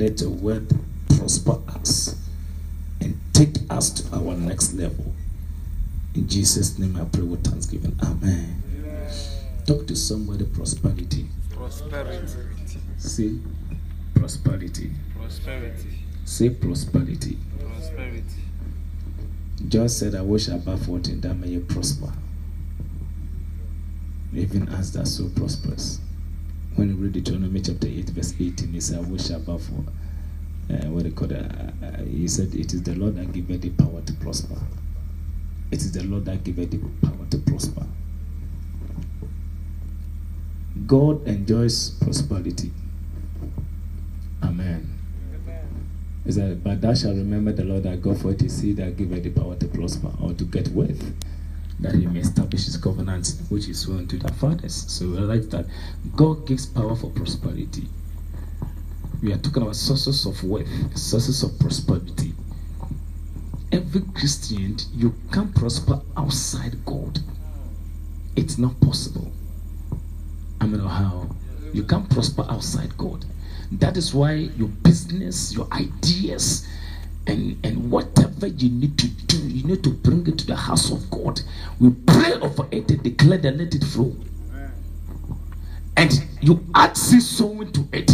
let your word prosper us and take us to our next level. In Jesus' name I pray with thanksgiving. Amen. Talk to somebody prosperity. Prosperity. Say prosperity. Prosperity. Say prosperity. Prosperity. John said, I wish above what in that may you prosper. Even as that so prosperous. When you read Deuteronomy chapter 8, verse 18, he said, I wish above uh, what they call it. Uh, uh, he said, It is the Lord that giveth the power to prosper. It is the Lord that giveth the power to prosper. God enjoys prosperity. Amen. Is that, but thou shalt remember the Lord that God for it is he that giveth the power to prosper or to get wealth, that he may establish his covenant which is sworn to their fathers. So we realize that God gives power for prosperity. We are talking about sources of wealth, sources of prosperity. Every Christian, you can't prosper outside God. It's not possible. I mean, how? You can't prosper outside God. That is why your business, your ideas, and, and whatever you need to do, you need to bring it to the house of God. We pray over it and declare that let it flow. And you add seed sowing to it.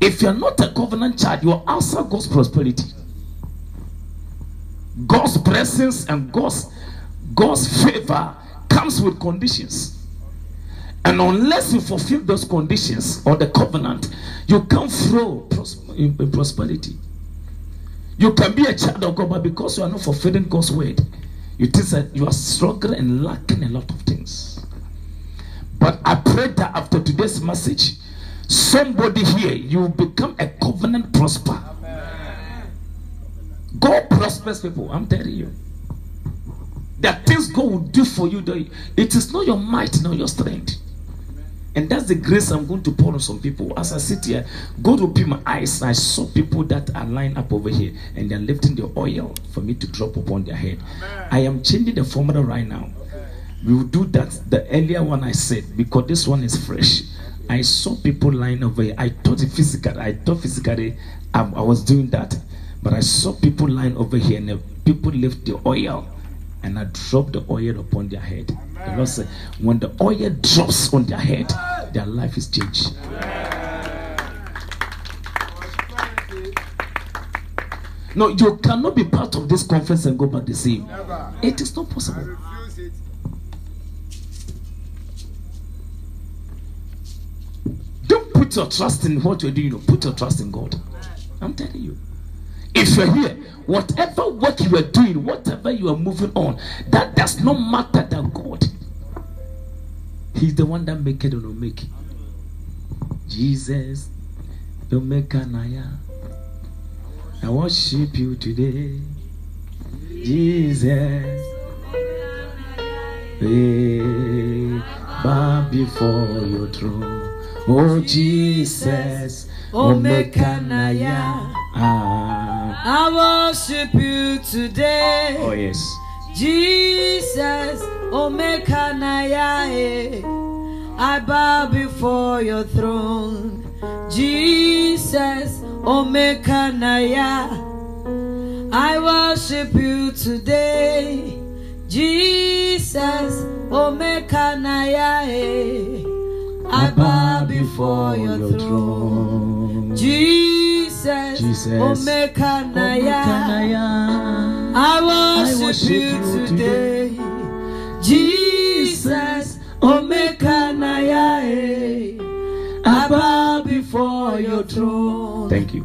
If you're not a covenant child, you are outside God's prosperity. God's blessings and God's God's favor comes with conditions. And unless you fulfill those conditions or the covenant, you can't flow in prosperity. You can be a child of God, but because you are not fulfilling God's word, you think that you are struggling and lacking a lot of things. But I pray that after today's message, somebody here, you will become a covenant prosper. God prospers people, I'm telling you. There are things God will do for you. It is not your might, not your strength. And that's the grace I'm going to pour on some people. As I sit here, God opened my eyes. I saw people that are lined up over here and they're lifting the oil for me to drop upon their head. Amen. I am changing the formula right now. We will do that the earlier one I said because this one is fresh. I saw people lying over here. I thought it physically, I thought physically I, I was doing that. But I saw people lying over here and people lift the oil and I drop the oil upon their head. The Lord said, when the oil drops on their head, their life is changed. No, you cannot be part of this conference and go back the same. Never. It is not possible. Don't put your trust in what you're doing. Put your trust in God. I'm telling you. If you're here, whatever work you are doing, whatever you are moving on, that does not matter than God. He's the one that make it or not make it. Jesus, the Mekanaya. I worship you today. Jesus. Hey, bow before your throne. Oh Jesus. Oh, oh Mekanaya. Ah. I worship you today. Oh, yes. Jesus, Omekanaya. I bow before your throne. Jesus, Omekanaya. I worship you today. Jesus, Omekanaya. I bow before your throne. Jesus, Jesus. Omekanaya. I worship, I worship you today. Jesus. Omekanaya. Eh. I bow before your throne. Thank you.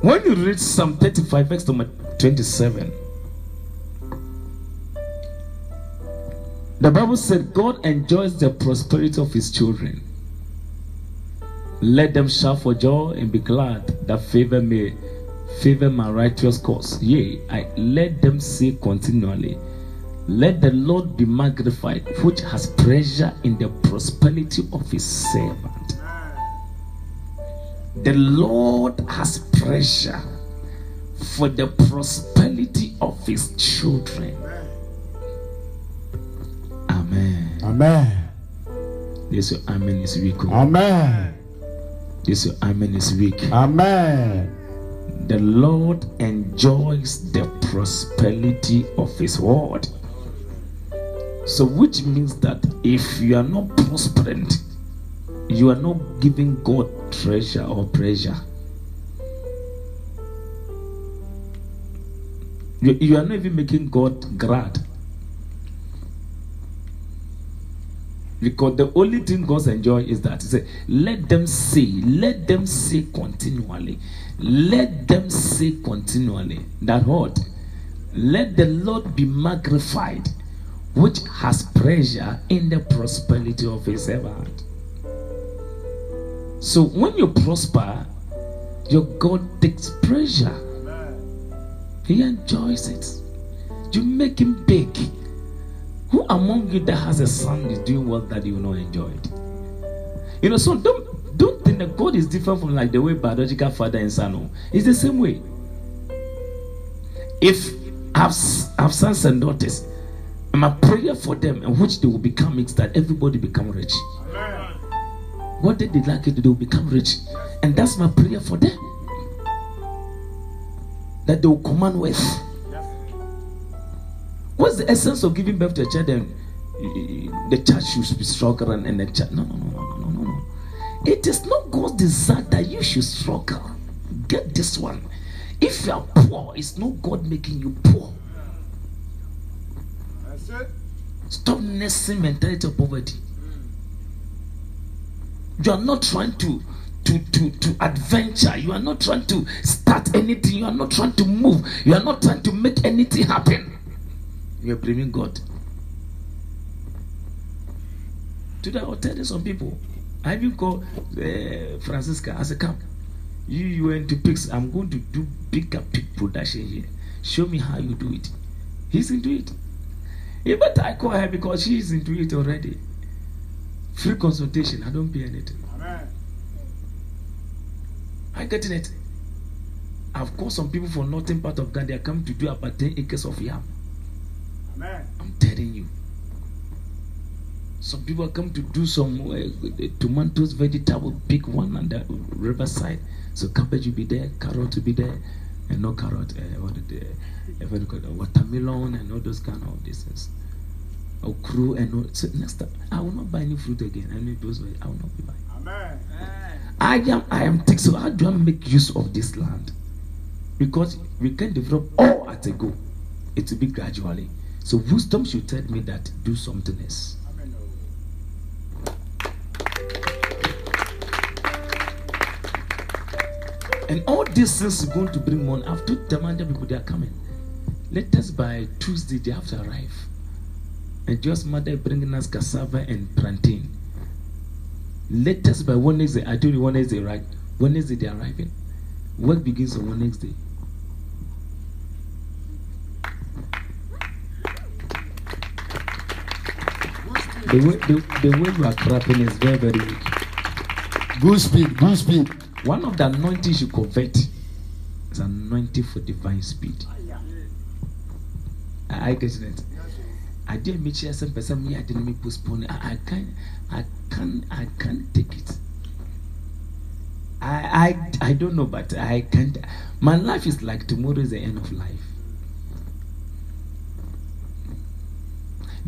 When you read Psalm 35, verse number 27, The Bible said God enjoys the prosperity of his children. Let them shout for joy and be glad that favor may favor my righteous cause. Yea, I let them say continually, Let the Lord be magnified, which has pleasure in the prosperity of his servant. The Lord has pleasure for the prosperity of his children. Amen. This your amen is weak. Amen. This your amen is weak. Amen. The Lord enjoys the prosperity of His word. So, which means that if you are not prospering, you are not giving God treasure or pressure. You, you are not even making God glad. Because the only thing God enjoy is that He said, let them say, let them say continually, let them say continually that what? Let the Lord be magnified, which has pleasure in the prosperity of his servant. So when you prosper, your God takes pleasure. He enjoys it. You make him big. Who among you that has a son is doing well that you will not enjoy it? You know, so don't don't think that God is different from like the way biological father and son. oh. It's the same way. If I've s- I've sons and daughters, and my prayer for them, and which they will become, is that everybody become rich. What they did they like it to do? Become rich, and that's my prayer for them. That they will command wealth. The essence of giving birth to a child? And uh, the child should be stronger and, and the child. No, no, no, no, no, no, no. It is not God's desire that you should struggle. Get this one. If you are poor, it's not God making you poor. That's it. Stop nursing mentality of poverty. You are not trying to to to to adventure. You are not trying to start anything. You are not trying to move. You are not trying to make anything happen. You are blaming God. Today I was telling some people. I even call uh, Francisca as a camp. You you went to pigs. I'm going to do bigger pig production here. Show me how you do it. He's into it. Yeah, but I call her because she's into it already. Free consultation. I don't pay anything. Amen. I getting it. I've called some people from northern part of Ghana. They are coming to do about 10 acres of yam. Amen. I'm telling you. Some people come to do some uh, tomatoes, vegetable, big one on the riverside. So cabbage will be there, carrot will be there, and no carrot, uh, what did they, uh, what do you call it, watermelon and all those kind of things. Okru and all. So next time, I will not buy any fruit again. I mean, those, I will not be buying. Amen. I am I am so how do I make use of this land? Because we can develop all at a go. It will be gradually. So wisdom should tell me that do something else. And all these things are going to bring money. I've told the Manda people they are coming. Let us by Tuesday they have to arrive. And just mother bringing us cassava and plantain. Let us by Wednesday. I told you Wednesday, right? Wednesday they are arriving. Work begins on Wednesday. The way, the, the way you are clapping is very, very weak. Good speed. Good speed. One of the anointings you convert is anointing for divine speed. I, I get it. I didn't make sure some person me I didn't make postpone. I, I can't I can't I can't take it. I I I don't know, but I can't my life is like tomorrow is the end of life.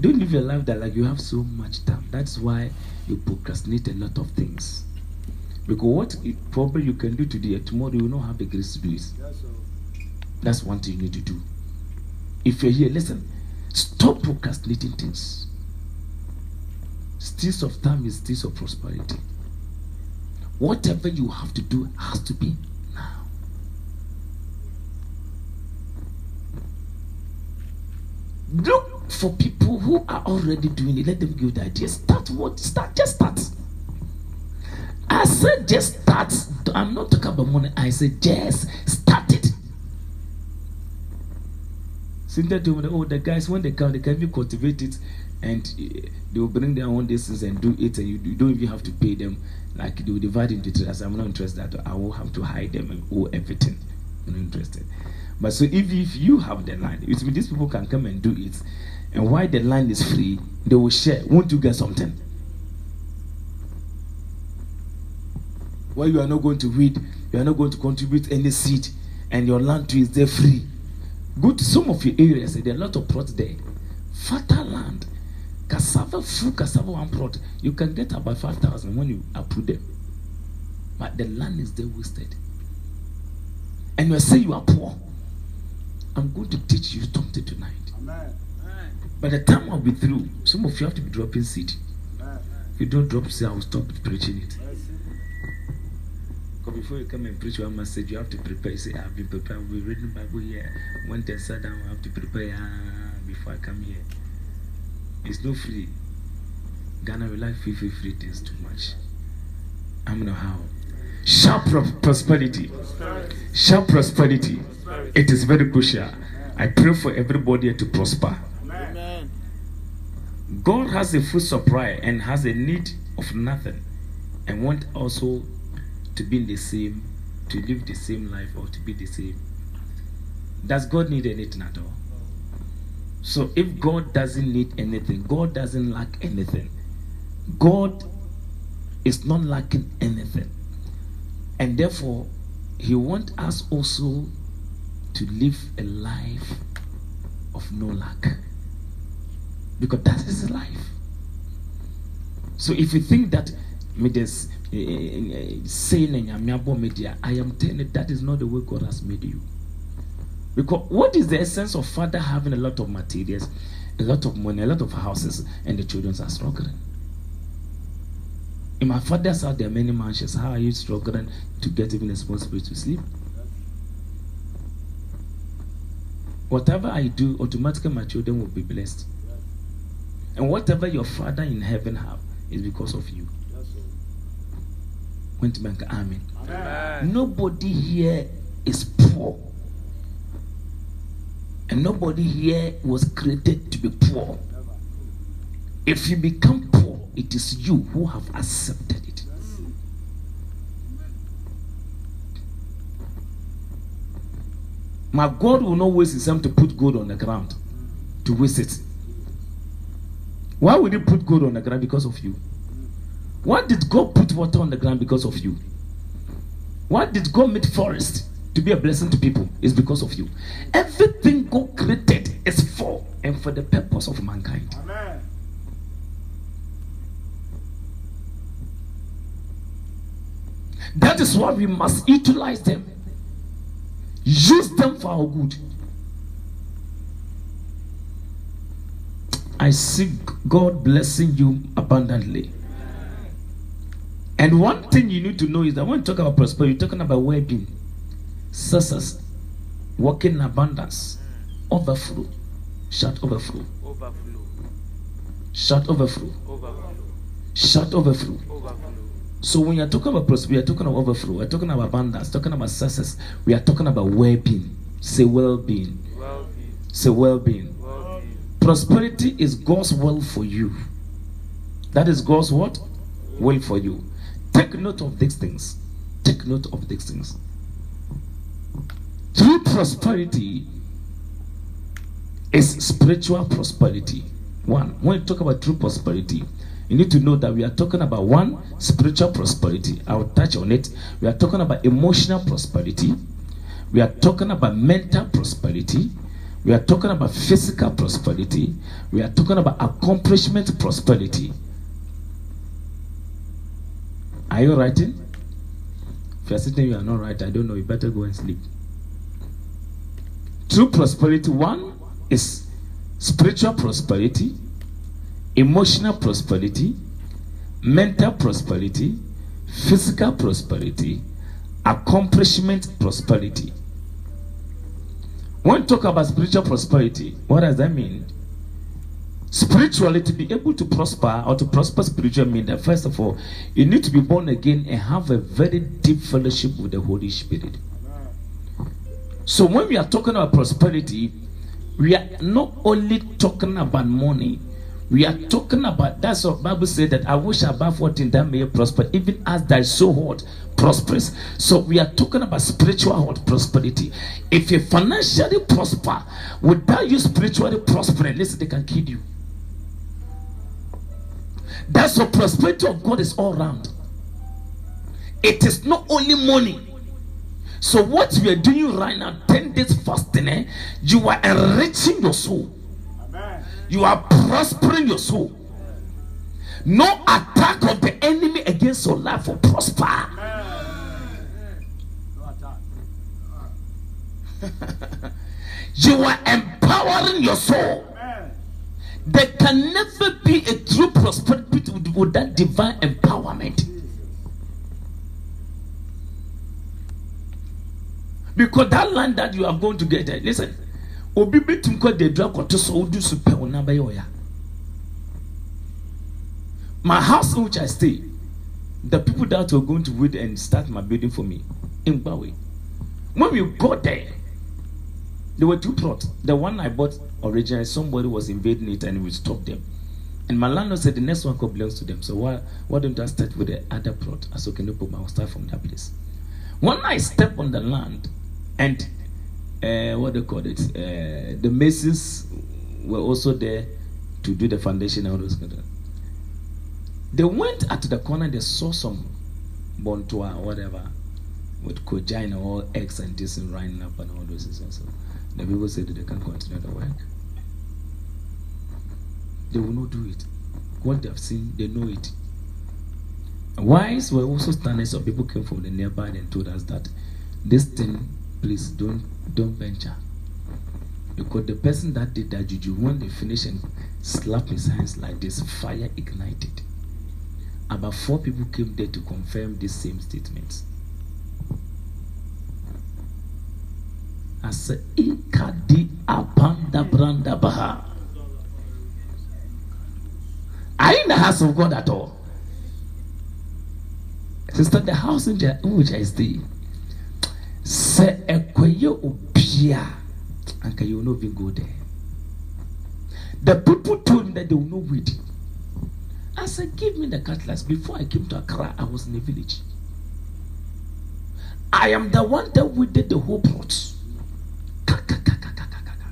Don't live your life that like you have so much time. That's why you procrastinate a lot of things. Because what probably you can do today, tomorrow you will not have the grace to do it. That's one thing you need to do. If you're here, listen, stop procrastinating things. Steals of time is steals of prosperity. Whatever you have to do has to be now. Look for people who are already doing it. Let them give the idea. Start what? Start. Just start. I said just start. I'm not talking about money. I said just start it. Cynthia told me, oh, the guys, when they come, they can even cultivate it and eh, they will bring their own distance and do it, and you, you don't even have to pay them. Like they will divide into three. I said, I'm not interested. I will have to hide them and owe everything. I'm not interested. But so if, if you have the land, it means these people can come and do it. And while the land is free, they will share. Won't you get something? where you are not going to weed, you are not going to contribute any seed, and your land too is there free. Go to some of your areas, there are a lot of plots there. Fertile land. Cassava, full cassava, one plot. You can get about 5,000 when you approve them. But the land is there wasted. And you say you are poor. I'm going to teach you something tonight. Amen. By the time I'll be through, some of you have to be dropping seed. If you don't drop seed, I will stop preaching it. Because before you come and preach one message, you have to prepare. You say, I've been prepared. We're reading Bible here. When they sat down, I have to prepare ah, before I come here. It's no free. Ghana, we like free, free, free things too much. I'm not how. Sharp pro- prosperity. Sharp prosperity. It is very crucial. I pray for everybody to prosper. God has a full supply and has a need of nothing and want also to be in the same, to live the same life or to be the same. Does God need anything at all? So if God doesn't need anything, God doesn't lack anything. God is not lacking anything. And therefore, He wants us also to live a life of no lack because that is life. So if you think that me just eh, eh, eh, saying I am telling you that is not the way God has made you. Because what is the essence of father having a lot of materials, a lot of money, a lot of houses, and the children are struggling? In my father's house, there are many mansions. How are you struggling to get even a space to sleep? Whatever I do, automatically my children will be blessed. And whatever your father in heaven have is because of you. Went to bank, Amen. Amen. Nobody here is poor. And nobody here was created to be poor. If you become poor, it is you who have accepted it. My God will not waste his time to put gold on the ground to waste it. Why would he put gold on the ground? Because of you. Why did God put water on the ground? Because of you. Why did God make forest to be a blessing to people? It's because of you. Everything God created is for and for the purpose of mankind. Amen. That is why we must utilize them, use them for our good. I see God blessing you abundantly. And one thing you need to know is that when you talk about prosperity, you're talking about well being, success, working in abundance, overflow, shout overflow, Overflow. shout overflow, Overflow. shout overflow. Overflow. So when you're talking about prosperity, are talking about overflow, we're talking about abundance, talking about success, we are talking about well-being. Say well-being. Well-being. Say well-being. Well-being. Prosperity is God's will for you. That is God's what? Will for you. Take note of these things. Take note of these things. True prosperity is spiritual prosperity. One, when you talk about true prosperity, you need to know that we are talking about one spiritual prosperity. I will touch on it. We are talking about emotional prosperity. We are talking about mental prosperity. We are talking about physical prosperity. We are talking about accomplishment prosperity. Are you writing? If you are sitting, you are not right. I don't know. You better go and sleep. True prosperity, one is spiritual prosperity, emotional prosperity, mental prosperity, physical prosperity, accomplishment prosperity. When we talk about spiritual prosperity, what does that mean? Spiritually, to be able to prosper or to prosper spiritually means that first of all, you need to be born again and have a very deep fellowship with the Holy Spirit. So when we are talking about prosperity, we are not only talking about money. We are talking about that's what Bible said that I wish above what in that may prosper, even as thy soul what prosperous. So we are talking about spiritual prosperity. If you financially prosper without you spiritually prospering, listen, they can kill you. That's what prosperity of God is all around. it is not only money. So what we are doing right now, 10 days fasting, eh, you are enriching your soul. You are prospering your soul. No attack of the enemy against your life will prosper. You are empowering your soul. There can never be a true prosperity with- without divine empowerment. Because that land that you are going to get, eh, listen, obi betum kɔ de dura kɔtɔ so odu so pɛ ona bɛyɛ ɔya. My house in which I stay, the people that were going to wait and start my building for me in Bawe. When we got there, there were two plots. The one I bought originally, somebody was invading it and we stopped them. And my landlord said the next one could belongs to them. So why why don't I start with the other plot? I said, okay, no problem. I'll start from that place. When I step on the land and uh, what they call it, uh, the masons were also there to do the foundation and all those kind of They went at the corner, they saw some bontoa or whatever with cogine or eggs and this and lining up and all those things. So the people said that they can continue the work. They will not do it. What they have seen, they know it. Wise were also standing. Some people came from the nearby and told us that this thing, please don't don't venture. Because the person that did that juju, when they finish and slap his hands like this, fire ignited. About four people came there to confirm this same statement. I said, Ikadi apanda branda baha. Are you in the house of God at all? Sister, the house in which I stay, sɛ ɛkɔyɛ obia, anka you will go there. The people told me that they will not wait. I said, give me the cutlass. Before I came to Accra, I was in a village. I am the one that weeded the whole plot.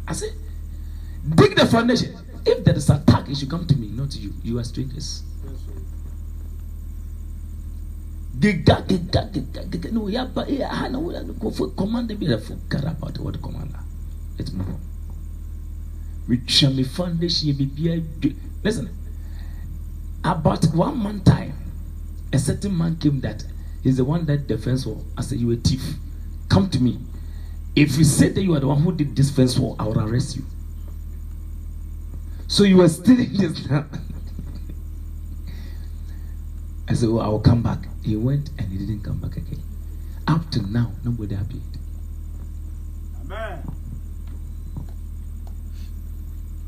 I said, dig the foundation. If there is attack, it should come to me, not you. You are strangers. Giga, giga, giga, giga. No, yeah, but yeah, I know what go for commander be the full care about what commander. Let's move on. We shall be foundation be listen. About one month time, a certain man came that he's the one that the fence. I said, You a thief. Come to me. If you say that you are the one who did this fence wall, I will arrest you. So you were stealing this now. I said, Oh, I will come back. He went and he didn't come back again. Up to now, nobody appeared. Amen.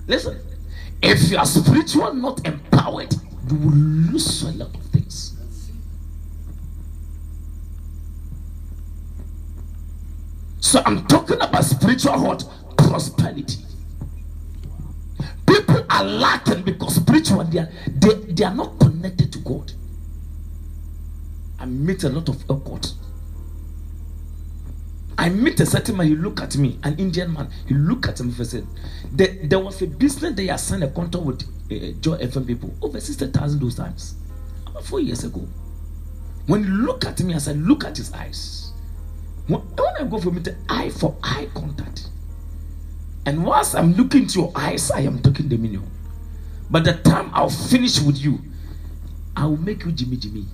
Listen, if you are spiritual, not empowered, you will lose a lot of things. So I'm talking about spiritual what? Prosperity. People are lacking because spiritual they are, they, they are not connected to God. I meet a lot of occults. I meet a certain man, he look at me, an Indian man, he look at me and said, there, there was a business they had signed a contract with uh, Joy FM people, over 60,000 those times, about four years ago. When he look at me, I said, look at his eyes. When, when I go for meeting, eye for eye contact. And whilst I'm looking to your eyes, I am talking the meaning. But the time I'll finish with you, I will make you Jimmy Jimmy.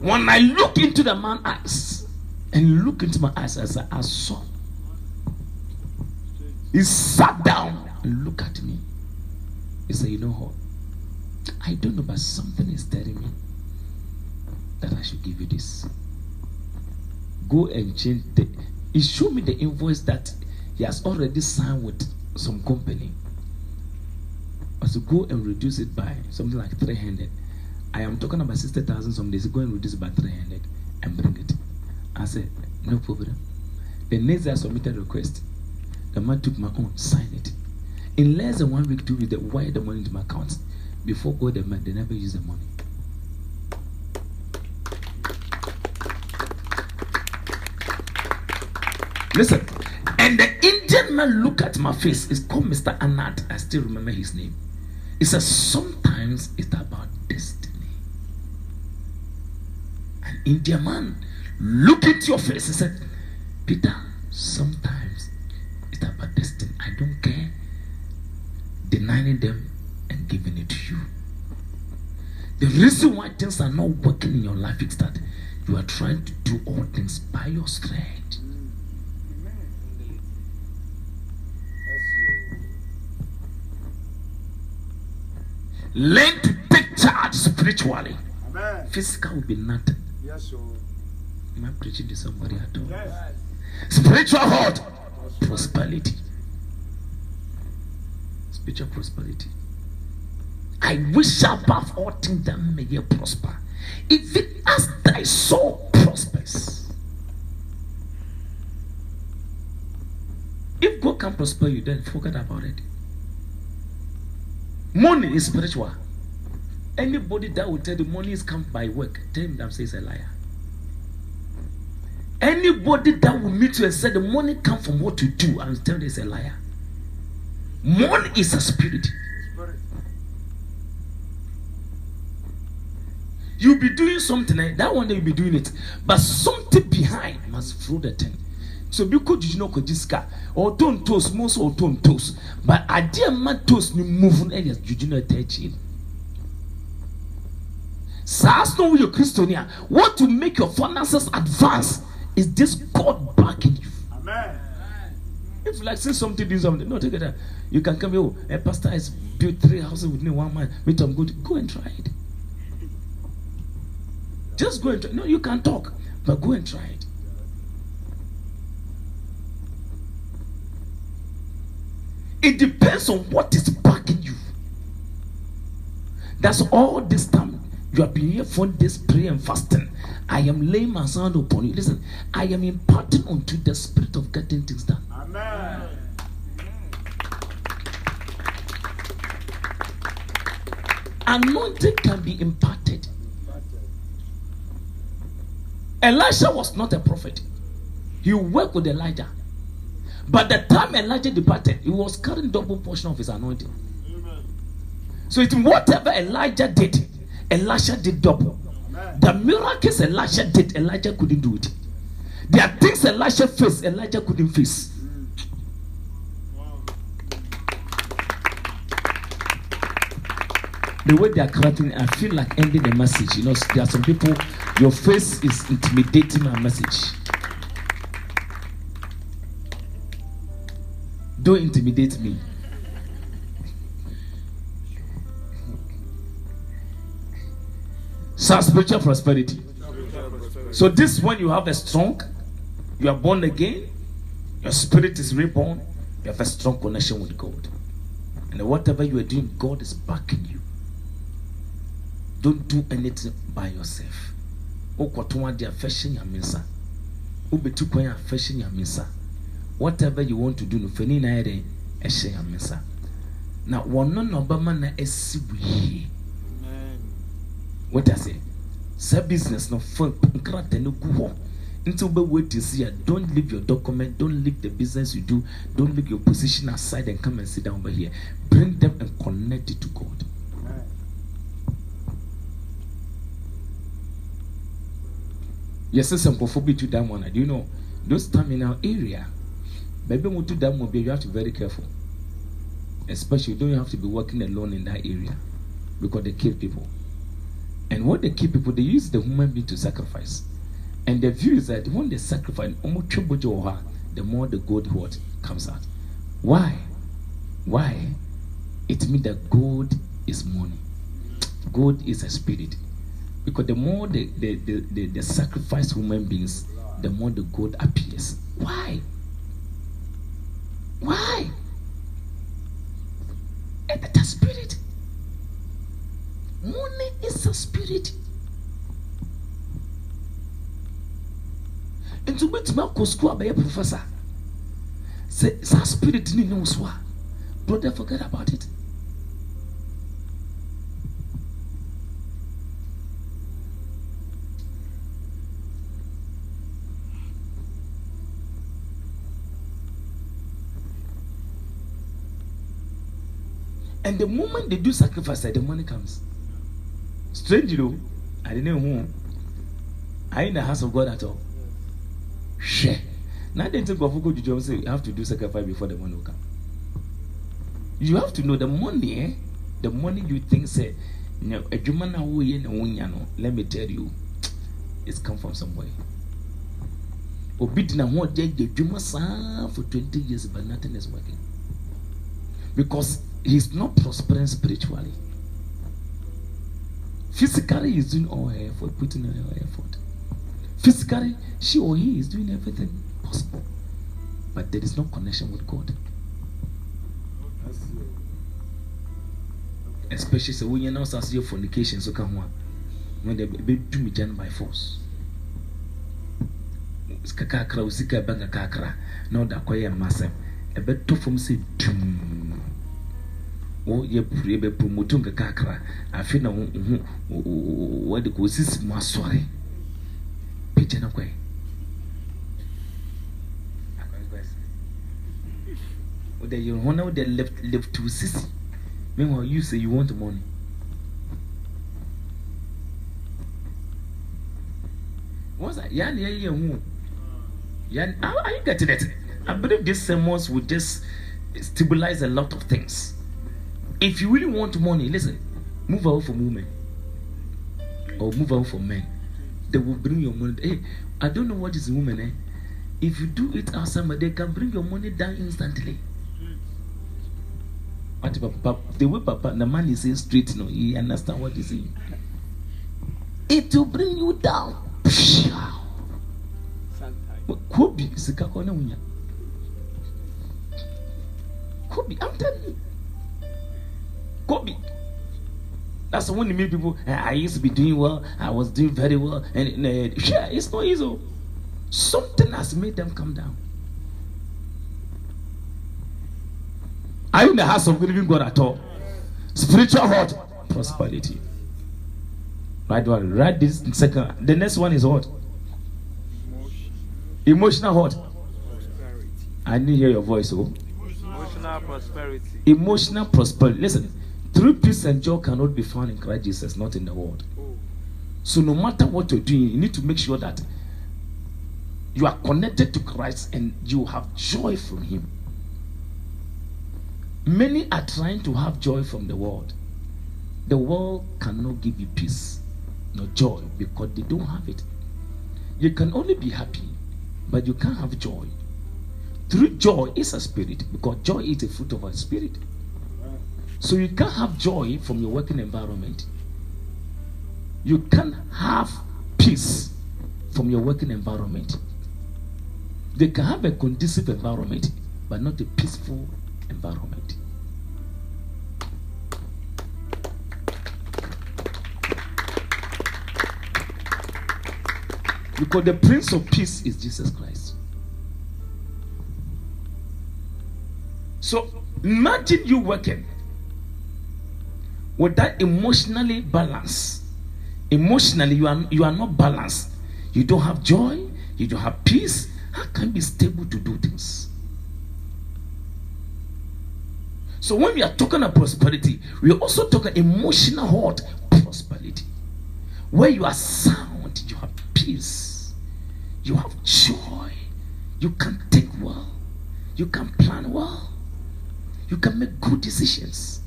When I look into the man's eyes and look into my eyes, as I saw. He sat down and looked at me. He said, You know what? I don't know, but something is telling me that I should give you this. Go and change the. He showed me the invoice that he has already signed with some company. I said, Go and reduce it by something like 300. I am talking about 60,000 some days. Go and reduce by 300 and bring it. I said, No problem. The next day I submitted a request. The man took my own, signed it. In less than one week, two weeks, they wired the money into my account. Before God, the man, they never use the money. Listen, and the Indian man look at my face. It's called Mr. Anand. I still remember his name. He says, Sometimes it's about destiny. In their man look into your face and said, Peter, sometimes it's about destiny. I don't care. Denying them and giving it to you. The reason why things are not working in your life is that you are trying to do all things by your strength. Learn to take charge spiritually. Amen. Physical will be nothing. Yes, sir. Am I preaching to somebody at all? Yes. Spiritual what? Prosperity. Spiritual prosperity. I wish above all things that may you prosper, even as thy soul prospers. If God can prosper you, then forget about it. Money is spiritual. Anybody that will tell the money is come by work, tell him that says a liar. Anybody that will meet you and say the money come from what you do, and tell them is a liar. Money is a spirit. You'll be doing something, that one day you'll be doing it, but something behind must throw the thing. So because you know jiska or oh, don't toast most or don't toast, but I dear man toast ni move on areas you know attaching. SARS know your Christiania. What to make your finances advance is this God backing you. Amen. If you like say something, do something. No, take it. out. You can come here. Oh, a pastor has built three houses within one month. Wait, I'm good. Go and try it. Just go and try. No, you can talk, but go and try it. It depends on what is backing you. That's all this time you have been here for this prayer and fasting. I am laying my hand upon you. Listen, I am imparting unto the spirit of getting things done. Amen. Anointing can be imparted. Elisha was not a prophet. He worked with Elijah. But the time Elijah departed, he was carrying double portion of his anointing. So it whatever Elijah did, Elisha did double. The miracles Elisha did, Elijah couldn't do it. There are things Elisha faced, Elijah couldn't face. The way they are correcting, I feel like ending the message. You know, there are some people, your face is intimidating my message. Don't intimidate me. So spiritual prosperity. So this when you have a strong, you are born again, your spirit is reborn, you have a strong connection with God. And whatever you are doing, God is backing you. Don't do anything by yourself. Whatever you want to do no fani na yɛ dɛ ɛhyɛ nyame nsa. Na wɔno na ɔbɛma na asi wo yie. Amen. What I say? Sɛ business no fɔ nkrataa no gu hɔ. Nti eti si a don't leave your document don't leave the business you do don't leave your position aside and come and sit down over here. Bring them and connect it to God. Yɛsɛ sɛ nkurɔfoɔ bi tu dam one do you know those terminal area a wɔtu dam one bi you have to be very careful especially you don't have to be working alone in that area because they kill people and when they kill people they use the human being to sacrifice and the view is that when they sacrifice the more the gold what comes out why why it means that gold is money gold is a spirit because the more the, they, they, they, they sacrifice human beings, the more the gold appears. Why? Why? And that's a spirit. Money is a spirit. nti wobɛtumi akɔ sukuu abɛyɛ professor sɛ saa spirit ne ne wo so a brother forget about it And the moment they do sacrifice, the money comes. Strange, know. I didn't know. You in the house of God at all? Share. Now they think of Ugo Jojo say you have to do sacrifice before the money will come. You have to know the money, eh? The money you think say, no, a German no, let me tell you, it's come from somewhere. Obi dina ho ɔde agye adwuma saa for twenty years but nothing is working because he's not prospering spiritually. Physically, he's doing all her effort, putting in her effort. Physically, she or he is doing everything possible, but there is no connection with God. Especially so when you now as your fornication, so come on, when they do me done by force. kakakra ɛbɛ kakakra na ɔde akɔyɛ mmasɛm ɛbɛtɔ fam sɛ dum wo yɛ puru yɛ bɛ promoto nkakakra afi na wo ho wɔde kɔ osisi mu asɔre. Pagya na kɔɛ wode yɛ ho na wode left left to sisi. Meanwhile you say you want money. What's that? Ani yɛ yɛ ho are you getting it? I believe these sermons will just stabilize a lot of things. If you really want money, listen, move out from women or move out from men. They will bring your money. Hey, I don't know what is women, eh? If you do it outside, they can bring your money down instantly. What Papa, the way Papa, the man is saying straight, you know, he understand what he's saying. It will bring you down. Kobe, I'm telling you. Kobe. That's when you meet people. I used to be doing well. I was doing very well, and uh, sure, it's not easy. Something has made them come down. Are you in the house of living God at all? Spiritual what? Prosperity. Right one. Right this second. The next one is what? Emotional what? Prosperity. I didn't hear your voice. Oh. Emotional prosperity. Emotional prosperity. Listen, true peace and joy cannot be found in Christ Jesus, not in the world. So no matter what you're doing, you need to make sure that you are connected to Christ and you have joy from Him. Many are trying to have joy from the world. The world cannot give you peace, no joy, because they don't have it. You can only be happy, but you can't have joy. True joy is a spirit, because joy is a fruit of a spirit. So you can't have joy from your working environment. You can't have peace from your working environment. They can have a conducive environment, but not a peaceful environment. Because the Prince of Peace is Jesus Christ. So imagine you working with that emotionally balance. Emotionally, you are you are not balanced. You don't have joy. You don't have peace. How can you be stable to do things? So when we are talking about prosperity, we are also talking emotional heart prosperity, where you are sound, you have peace, you have joy, you can think well, you can plan well, you can make good decisions.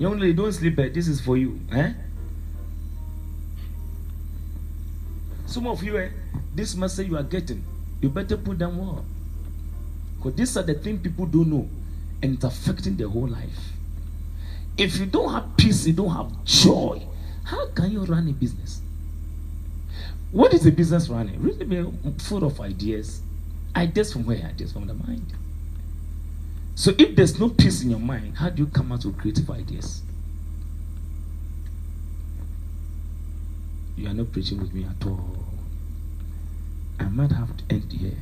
Young lady, don't sleep. eh? This is for you. Eh? Some of you, eh, this message you are getting, you better put them well. Because these are the things people don't know, and it's affecting their whole life. If you don't have peace, you don't have joy, how can you run a business? What is a business running? Really full of ideas. Ideas from where? Ideas from the mind. So if there's no peace in your mind, how do you come out with creative ideas? You are not preaching with me at all. I might have to end here.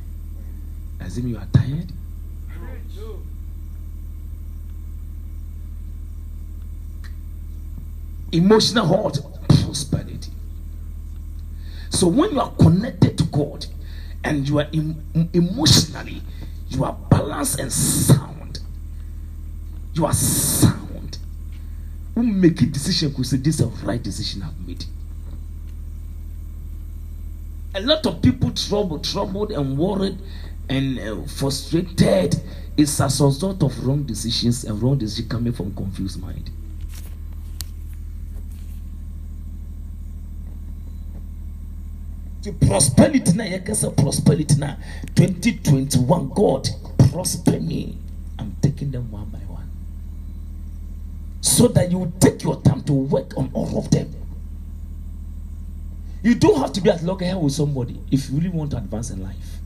As if you are tired. Emotional heart, prosperity. So when you are connected to God and you are em- emotionally, you are balanced and sound. You are sound. who make a decision could say this is the right decision I've made. A lot of people troubled, troubled and worried and uh, frustrated is as a result of wrong decisions and wrong decision coming from confused mind. The prosperity now, you can say prosperity now. 2021, God prosper me. I'm taking them one by one. So that you take your time to work on all of them. You don't have to be at loggerhead with somebody if you really want to advance in life.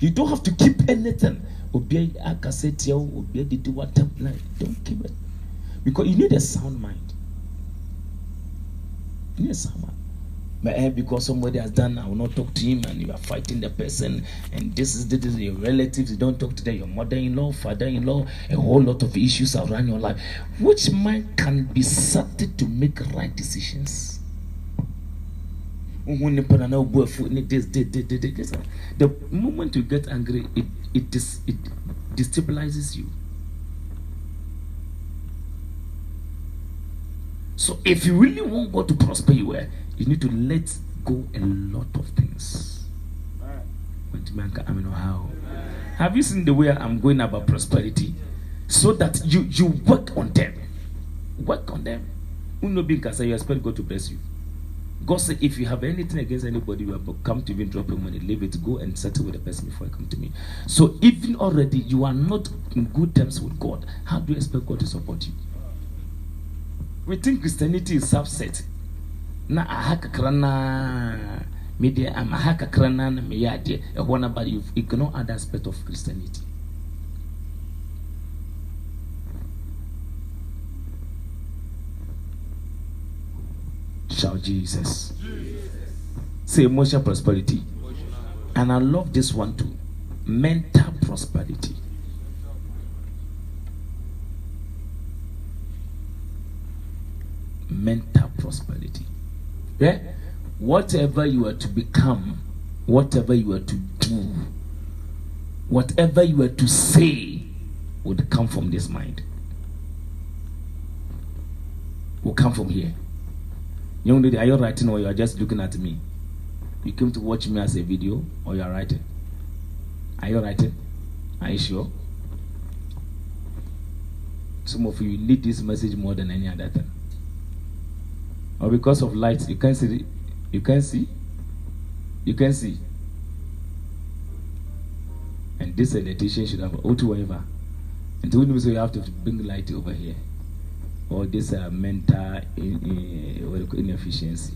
You don't have to keep anything. Don't keep it. Because you need a sound mind. You need a sound mind. Eh, because somebody has done, I will not talk to him, and you are fighting the person, and this is this is your relatives, you don't talk to them, your mother-in-law, father-in-law, a whole lot of issues around your life. Which mind can be certain to make right decisions? The moment you get angry, it it dis, it destabilizes you. So if you really want God to prosper you, eh, you need to let go a lot of things. Amen. Went man ka- I mean, how? Have you seen the way I'm going about prosperity? So that you you work on them. Work on them. Uno being say you expect God to bless you. God said, if you have anything against anybody, you have come to even drop your money, leave it, go and settle with the person before you come to me. So even already you are not in good terms with God, how do you expect God to support you? We think Christianity is self-set. Na aha kakra na media am aha kakra na na meyɛ adeɛ ɛhɔ na but you ignore other aspect of Christianity. Shout Jesus. Say emotional prosperity. And I love this one too. Mental prosperity. Mental prosperity. Yeah? Whatever you are to become, whatever you are to do, whatever you are to say would come from this mind. Will come from here. Young lady, are you writing or you are just looking at me? You came to watch me as a video or you are writing? Are you writing? Are you sure? Some of you need this message more than any other thing. Or because of light, you can't see. the- You can see. You can see. And this electrician should have auto whatever. And you so you have to bring light over here. Or this uh, mental eh, eh, in, you call- inefficiency.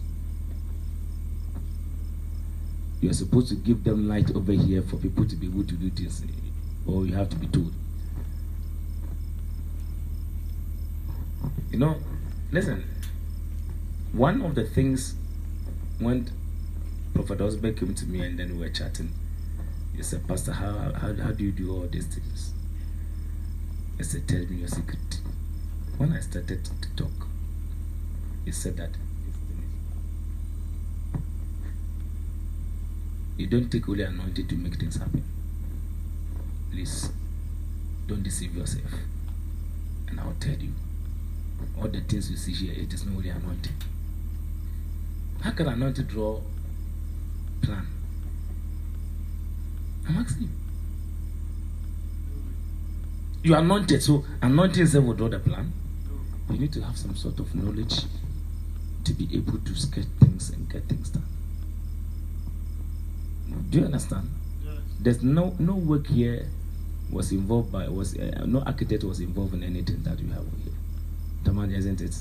You are supposed to give them light over here for people to be able to do this, eh, or you have to be told. You know, listen. One of the things when Prophet Osberg came to me and then we were chatting, he said, Pastor, how, how, how do you do all these things? I said, Tell me your secret. When I started to talk, he said that you don't take only anointing to make things happen. Please, don't deceive yourself. And I'll tell you, all the things you see here, it is not only anointing. How can anointing draw plan? I'm asking you. You are anointed, so anointing itself will draw the plan. You need to have some sort of knowledge to be able to sketch things and get things done. Do you understand? There's no no work here was involved by was uh, no architect was involved in anything that you have here. Tamani, isn't it?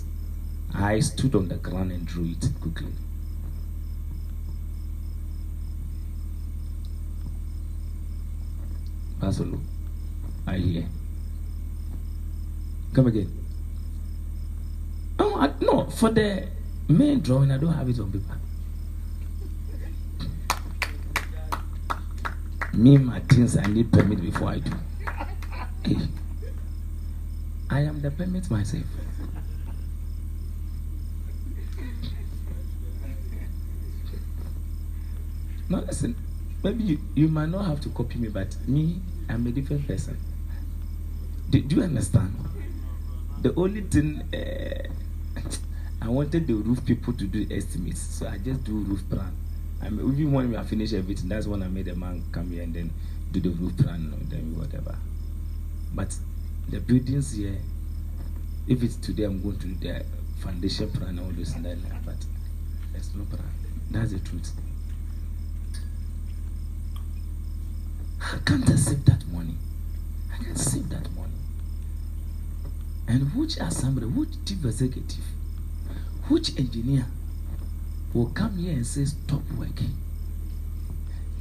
I stood on the ground and drew it quickly. Basolo, I hear. Come again. Oh, I, no, for the main drawing, I don't have it on paper. Me, my things, I need permit before I do. Hey, I am the permit myself. Now listen, maybe you, you might not have to copy me, but me, I'm a different person. Do, do you understand? the only thing uh, I wanted the roof people to do estimates, so I just do roof plan. I mean, even when have finished everything, that's when I made a man come here and then do the roof plan, and then whatever. But the buildings here, if it's today, I'm going to do the foundation plan, and all this and that, but there's no plan. That's the truth. How can't I save that money? I can't save that money. And which assembly, which chief executive, which engineer will come here and say, Stop working?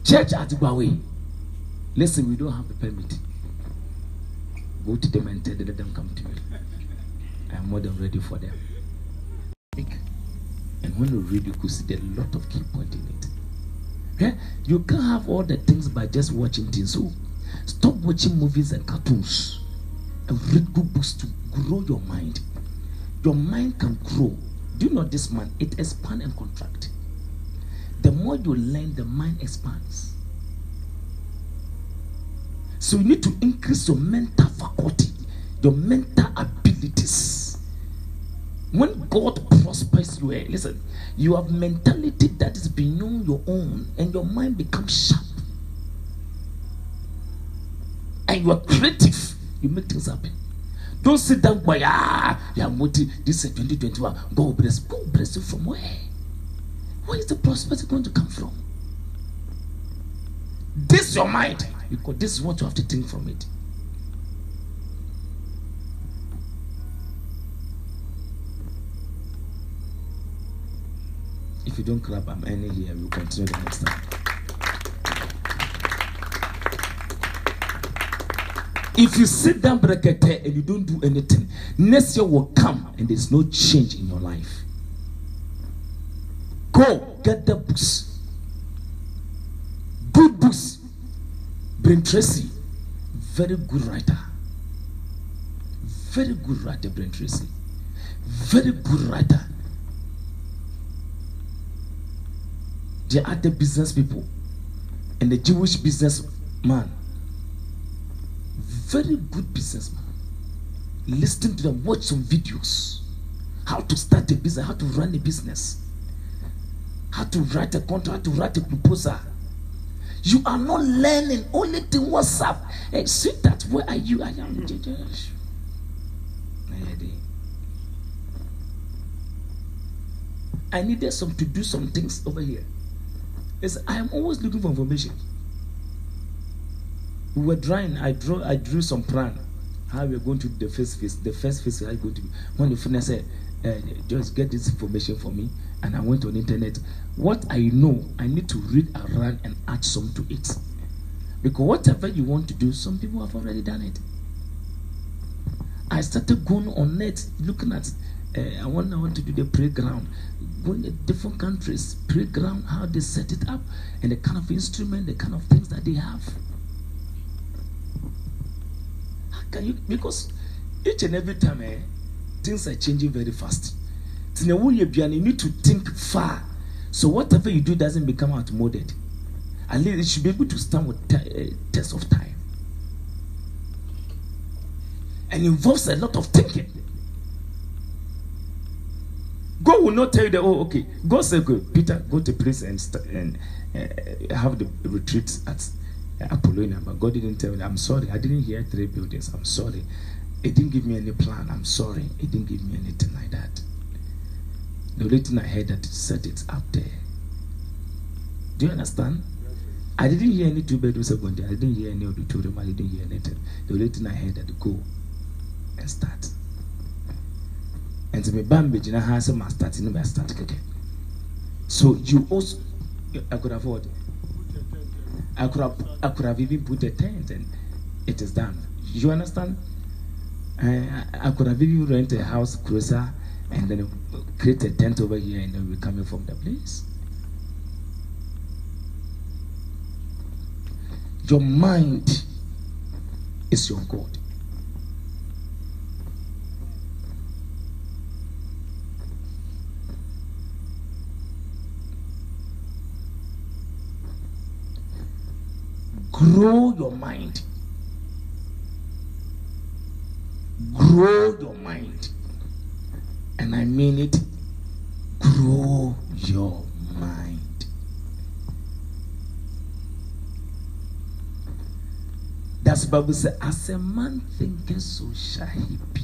Church at Huawei. Listen, we don't have a permit. Go to them and tell them, let them come to me. I'm more than ready for them. And when you read, you could see a lot of key points in it. Yeah? You can't have all the things by just watching things. So stop watching movies and cartoons and read good books to grow your mind. Your mind can grow. Do you know this man? It expands and contract. The more you learn, the mind expands. So you need to increase your mental faculty, your mental abilities. When God prospers you, eh, listen, you have mentality that is beyond your own, and your mind becomes sharp. And you are creative, you make things happen. Don't sit down by ah, yeah, this is 2021. God bless, God bless you from where? Where is the prosperity going to come from? This is your mind, because this is what you have to think from it. If you don't clap, I'm ending here. We'll continue the next time. If you sit down brekete and you don't do anything, next year will come and there's no change in your life. Go get the books. Good books. Brian Tracy, very good writer. Very good writer, Brian Tracy. Very good writer. There are the business people and the Jewish businessman very good businessman. Listen to them, watch some videos. How to start a business, how to run a business, how to write a contract, how to write a proposal. You are not learning only the WhatsApp. Hey, see that where are you? I am I needed some to do some things over here. Yes, I am always looking for information we were drawing. I drew. I drew some plan how we are going to do the first phase. The first phase how going to. When the finish said, uh, just get this information for me, and I went on internet. What I know, I need to read around and add some to it, because whatever you want to do, some people have already done it. I started going on net looking at. Uh, I want. I want to do the playground. Going to different countries, playground, how they set it up, and the kind of instrument, the kind of things that they have. How can you because each and every time eh, things are changing very fast. You need to think far. So whatever you do doesn't become outmoded. At least it should be able to stand with t- uh, test of time. And involves a lot of thinking. God will not tell you that, oh, okay. God said, go, Peter, go to place and, and uh, have the retreat at Apollonia, but God didn't tell me. I'm sorry. I didn't hear three buildings. I'm sorry. It didn't give me any plan. I'm sorry. It didn't give me anything like that. The only thing I heard that said it's up there. Do you understand? I didn't hear any two going there. I didn't hear any auditorium. I didn't hear anything. The only thing I heard that go and start. And to me, Bambi, you know, has a start in the start again. So you also, I could afford. I could have I could have even put a tent and it is done. You understand? I, I could have even rent a house closer and then create a tent over here and then we're coming from the place. Your mind is your God. Grow your mind. Grow your mind. And I mean it, grow your mind. That's the Bible says, as a man thinketh, so shall he be.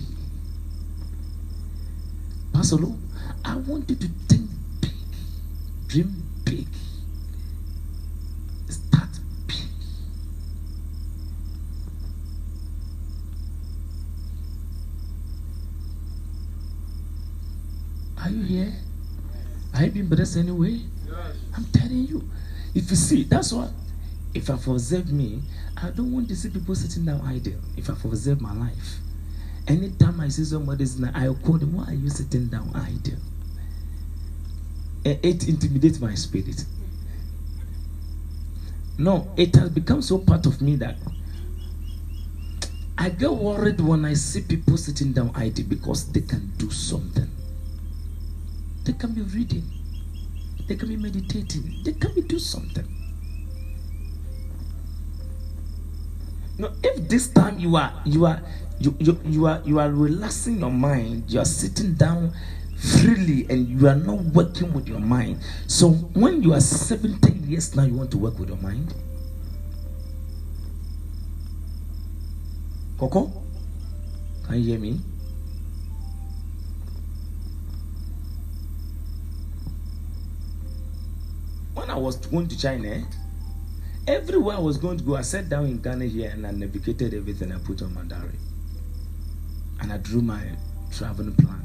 Pastor Lou, I want you to think big, dream big, start big. Are you here? Are you being blessed anyway? I'm telling you. If you see, that's what. If I've observed me, I don't want to see people sitting down idle. If I've observed my life, anytime I see somebody's now, I'll call them, why are you sitting down idle? Eh, It intimidates my spirit. No, it has become so part of me that I get worried when I see people sitting down idle because they can do something. They can be reading, they can be meditating, they can be do something. Now, if this time you are you are you, you, you are you are relaxing your mind, you are sitting down freely and you are not working with your mind. So when you are 70 years now, you want to work with your mind. Coco, can you hear me? When I was going to China, everywhere I was going to go, I sat down in Ghana here and I navigated everything I put on my diary. And I drew my traveling plan.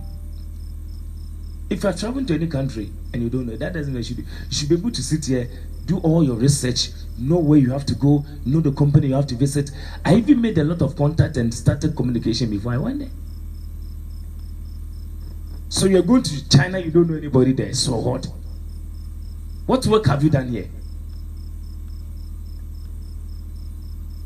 If you're traveling to any country and you don't know, that doesn't mean you should be. You should be able to sit here, do all your research, know where you have to go, know the company you have to visit. I even made a lot of contact and started communication before I went there. So you're going to China, you don't know anybody there. So what? What work have you done here?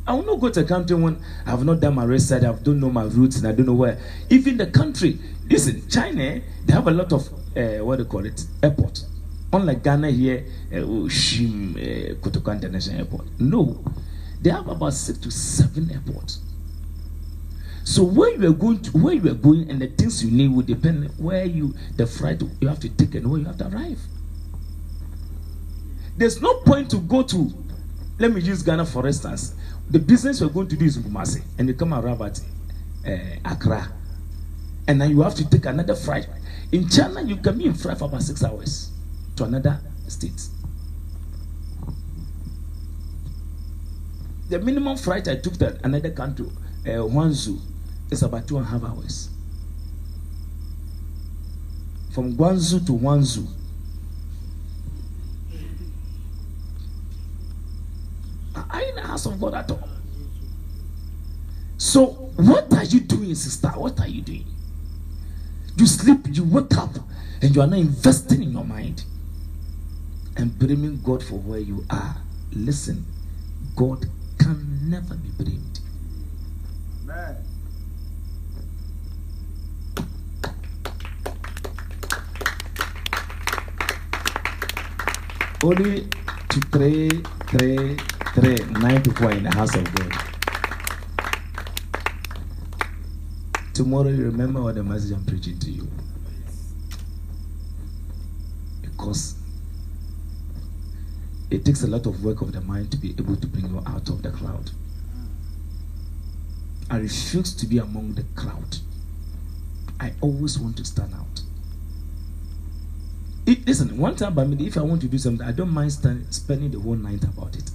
I will not go to a country when I have not done my research, I don't know my roots, and I don't know where. Even the country, listen, China, they have a lot of uh, what do you call it, airport. Unlike Ghana here, uh, Shim, uh, Kotoka International Airport. No, they have about six to seven airports. So where you are going to, where you are going, and the things you need will depend where you, the flight you have to take and where you have to arrive. There's no point to go to. Let me use Ghana for instance. The business we're going to do is Kumasi, and you come arrive at uh, Accra, and then you have to take another flight. In China, you can be in flight for about six hours to another state. The minimum flight I took to another country, uh, Guangzhou, is about two and a half hours. From Guangzhou to Guangzhou. Are you in the house of God at all? So, what are you doing, sister? What are you doing? You sleep, you wake up, and you are not investing in your mind and blaming God for where you are. Listen, God can never be blamed. Amen. Only to pray, pray, pray. Nine people are in the house of God. Tomorrow, you remember what the message I'm preaching to you. Because it takes a lot of work of the mind to be able to bring you out of the crowd. I refuse to be among the crowd. I always want to stand out. It, listen, one time by me, if I want to do something, I don't mind stand, spending the whole night about it.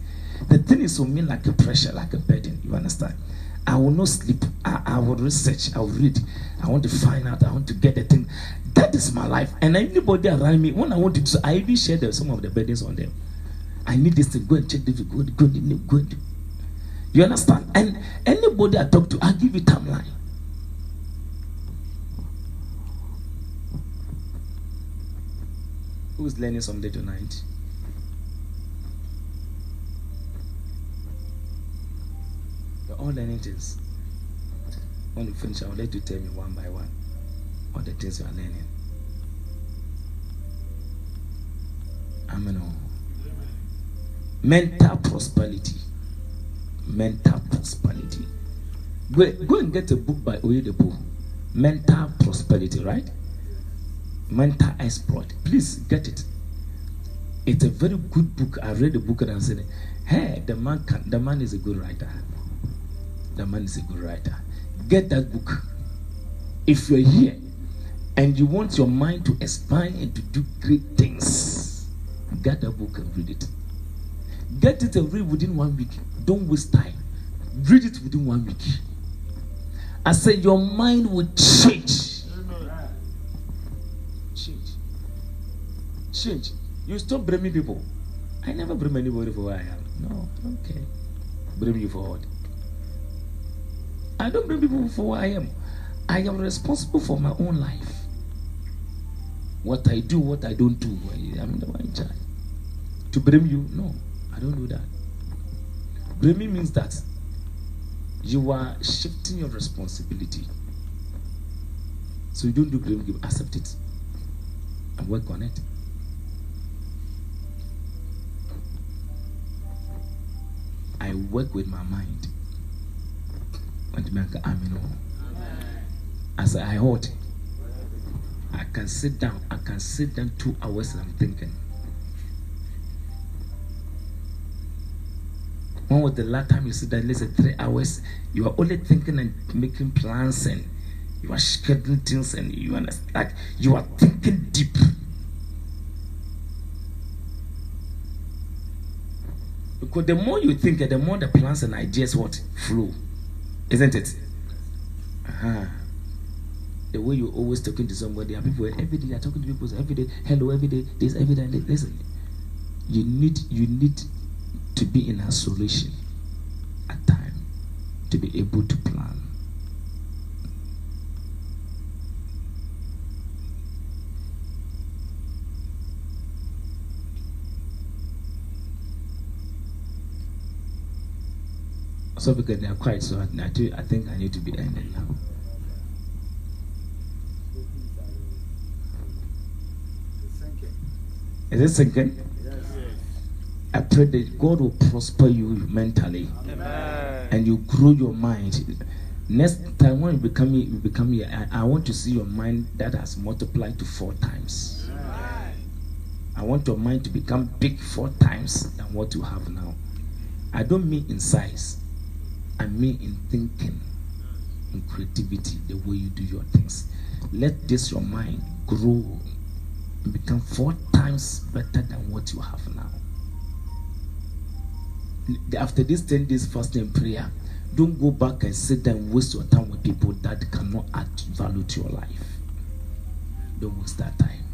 The thing is for me like a pressure, like a burden. You understand? I will not sleep. I, I will research. I will read. I want to find out. I want to get the thing. That is my life. And anybody around me, when I want to so, I even share the, some of the burdens on them. I need this thing. Go and check this. Go, go, go, go. You understand? And anybody I talk to, I give you timeline. Who's learning something tonight? You're all learning things. When you finish, I will let you tell me one by one all the things you are learning. Amen. Mental prosperity. Mental prosperity. Go, go and get a book by Oyedepo. mental prosperity, right? Mental exploit. Please get it. It's a very good book. I read the book and I said, "Hey, the man can, the man is a good writer. The man is a good writer. Get that book. If you're here and you want your mind to expand and to do great things, get that book and read it. Get it and read within one week. Don't waste time. Read it within one week. I said your mind will change. Change. Change. You stop blaming people. I never blame anybody for where I am. No, I don't care. Blame you for what? I don't blame people for where I am. I am responsible for my own life. What I do, what I don't do, I'm the one in charge. To blame you, no, I don't do that. Blaming means that you are shifting your responsibility. So you don't do blame game, accept it and work on it. I work with my mind. And make amino. As I hold, I can sit down. I can sit down two hours and I'm thinking. When was the last time you sit down? Let's say three hours. You are only thinking and making plans and you are scheduling things and you understand. Like you are thinking deep. Because the more you think, the more the plans and ideas what flow, isn't it? Uh-huh. The way you're always talking to somebody, and people every day you're talking to people every day, hello, every day, this, every day. Listen, you need you need to be in isolation at time to be able to plan. So because they are quiet, so I, do, I think I need to be ending now. Is it sinking? Yes. I pray that God will prosper you mentally Amen. and you grow your mind. Next time when you become you become here, I, I want to see your mind that has multiplied to four times. I want your mind to become big four times than what you have now. I don't mean in size, I mean in thinking, in creativity, the way you do your things. Let this your mind grow and become four times better than what you have now after this 10 days fasting prayer, don't go back and sit there and waste your time with people that cannot add value to your life. Don't waste that time.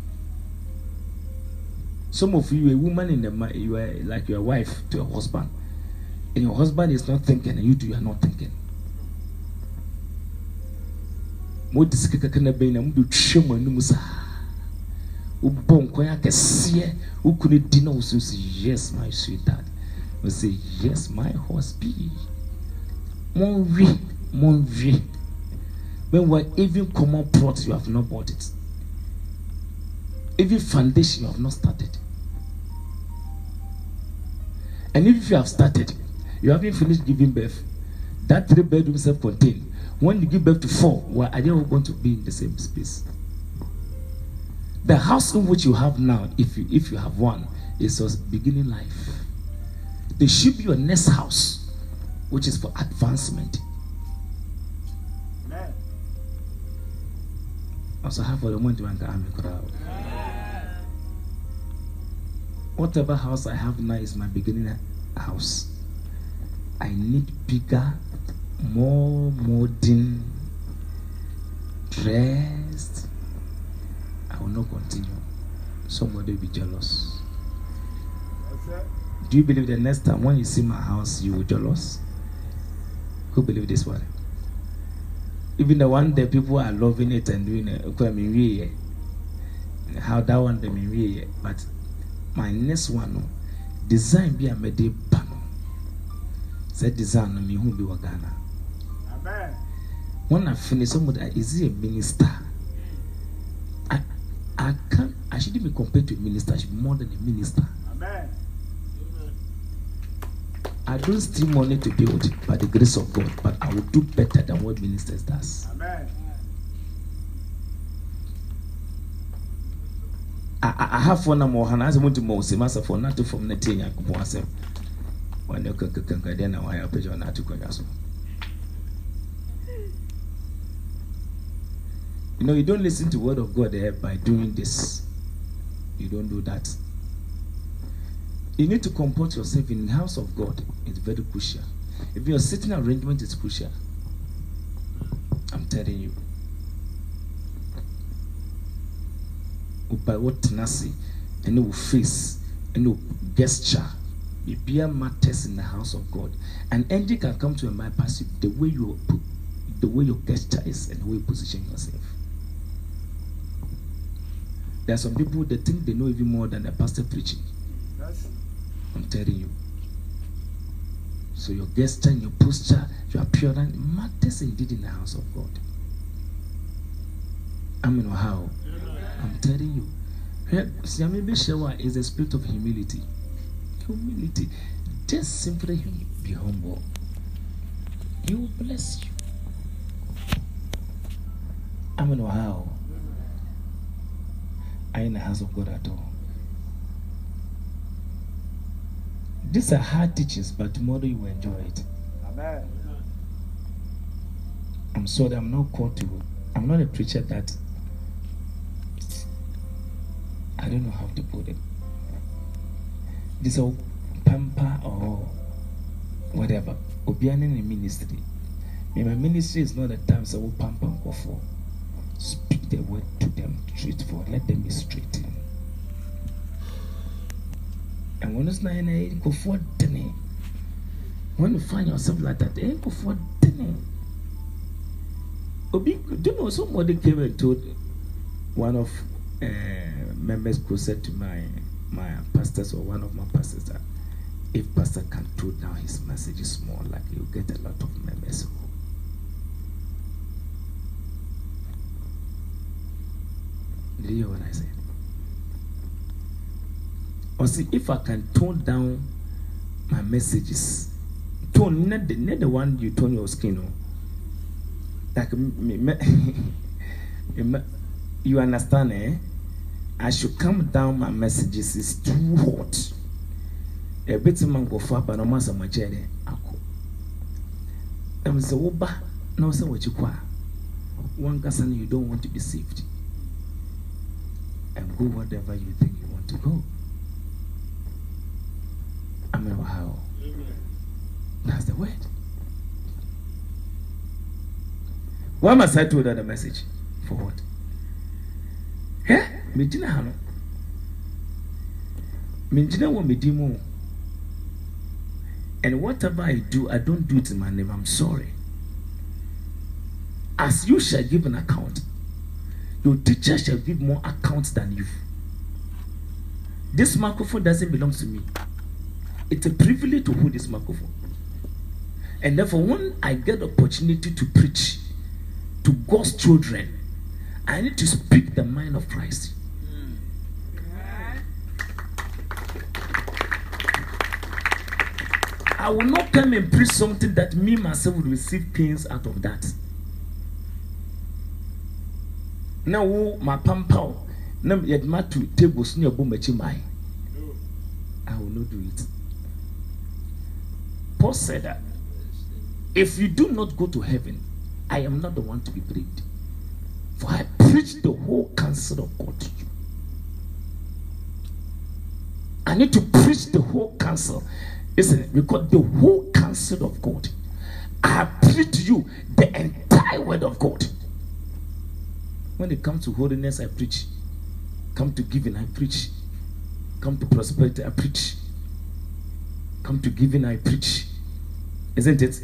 Some of you, a woman in the you are like your wife to your husband, and your husband is not thinking, and you two are not thinking. mo de sika kaka na na mo de twɛ mo anim saa wobɔ nkwan akɛseɛ yes my sweet dad we say yes my nwi when we even common plot you have not bought it. Even foundation you have not started. And if you have started you haven't finished giving birth. That three bedroom self-contained when you give birth to four well are they all going to be in the same space? The house in which you have now if you if you have one is your beginning life. There should be your next house which is for advancement. Amen. also have for the moment when I'm a crowd whatever house I have now is my beginning house I need bigger more modern dressed I will not continue. Somebody will be jealous. Do you believe the next time when you see my house you will jealous? Who believe this one? Even the one that people are loving it and doing it how that one they mean but my next one design be a made sɛ design no mehu bi wɔ ghana wɔn afei sɛ mo de is he a minister I, I can I shouldn't be compared to a minister I should be more than a minister Amen. I don't steal money to build by the grace of God but I will do better than what ministers does Amen. I, I, I have one more and I want to move. I'm myself to not to form the thing I could asɛm ɔne kankankadeɛ na wayɛ apagya ɔna ate kwadwa so You know, you don't listen to word of God eh, by doing this. You don't do that. You need to comport yourself in the house of God. It's very crucial. If your sitting arrangement is crucial, I'm telling you. By what tenacity your face your gesture, biribiara matters in the house of God. An angel can come to a bypass you the way you put, the way your gesture is and the way you position yourself. There are some people that think they know even more than the pastor preaching. I'm telling you. So your gesture, your posture, your appearance matters indeed in the house of God. I mean, how? I'm telling you. Siame Beshewa is a spirit of humility. Humility. Just simply be humble. He will bless you. I mean, how? Are you in the house of God at all? These are hard teachings, but tomorrow you will enjoy it. Amen. I'm sorry, I'm not called to. I'm not a preacher that. I don't know how to put it. This old pamper or whatever. Obiane in ministry. Me, my ministry is not a time so we pamper for. Speak the word to them straightforward. Let them be straight. And when it's not in a go for dinner. When you find yourself like that, eh, go for dinner. Obi, do you know somebody came and told one of uh, members closer to my my pastors or one of my pastors that if pastor can tone down his messages more, like he'll get a lot of members. Did you hear what I said? Or see, if I can tone down my messages, tone not the, not the one you tone your skin on. Like me, me, you understand, eh? I should calm down my messages. It's too hot. A bit of man go far, but no matter my journey. I'm so bad. No, so what you qua. One person you don't want to be saved. And go whatever you think you want to go. I mean, how? That's the word. Why must I tell that the message? For what? Eh? Medina ha no. Medina wɔ medi. And whatever I do, I don't do it in my name. I'm sorry. As you shall give an account, your teacher shall give more accounts than you. This microphone doesn't belong to me. It's a privilege to hold this microphone. And therefore, when I get the opportunity to preach to God's children, I need to speak the mind of Christ. I will not come and preach something that me myself will receive pains out of that. Now, my pampa, now yet my two tables near Bumachi I will not do it. Paul said that if you do not go to heaven, I am not the one to be braved. For I preach the whole counsel of God to you. I need to preach the whole counsel. It? Because the whole counsel of God. I preach to you the entire word of God. When it comes to holiness, I preach. Come to giving, I preach. Come to prosperity, I preach. Come to giving, I preach. Isn't it?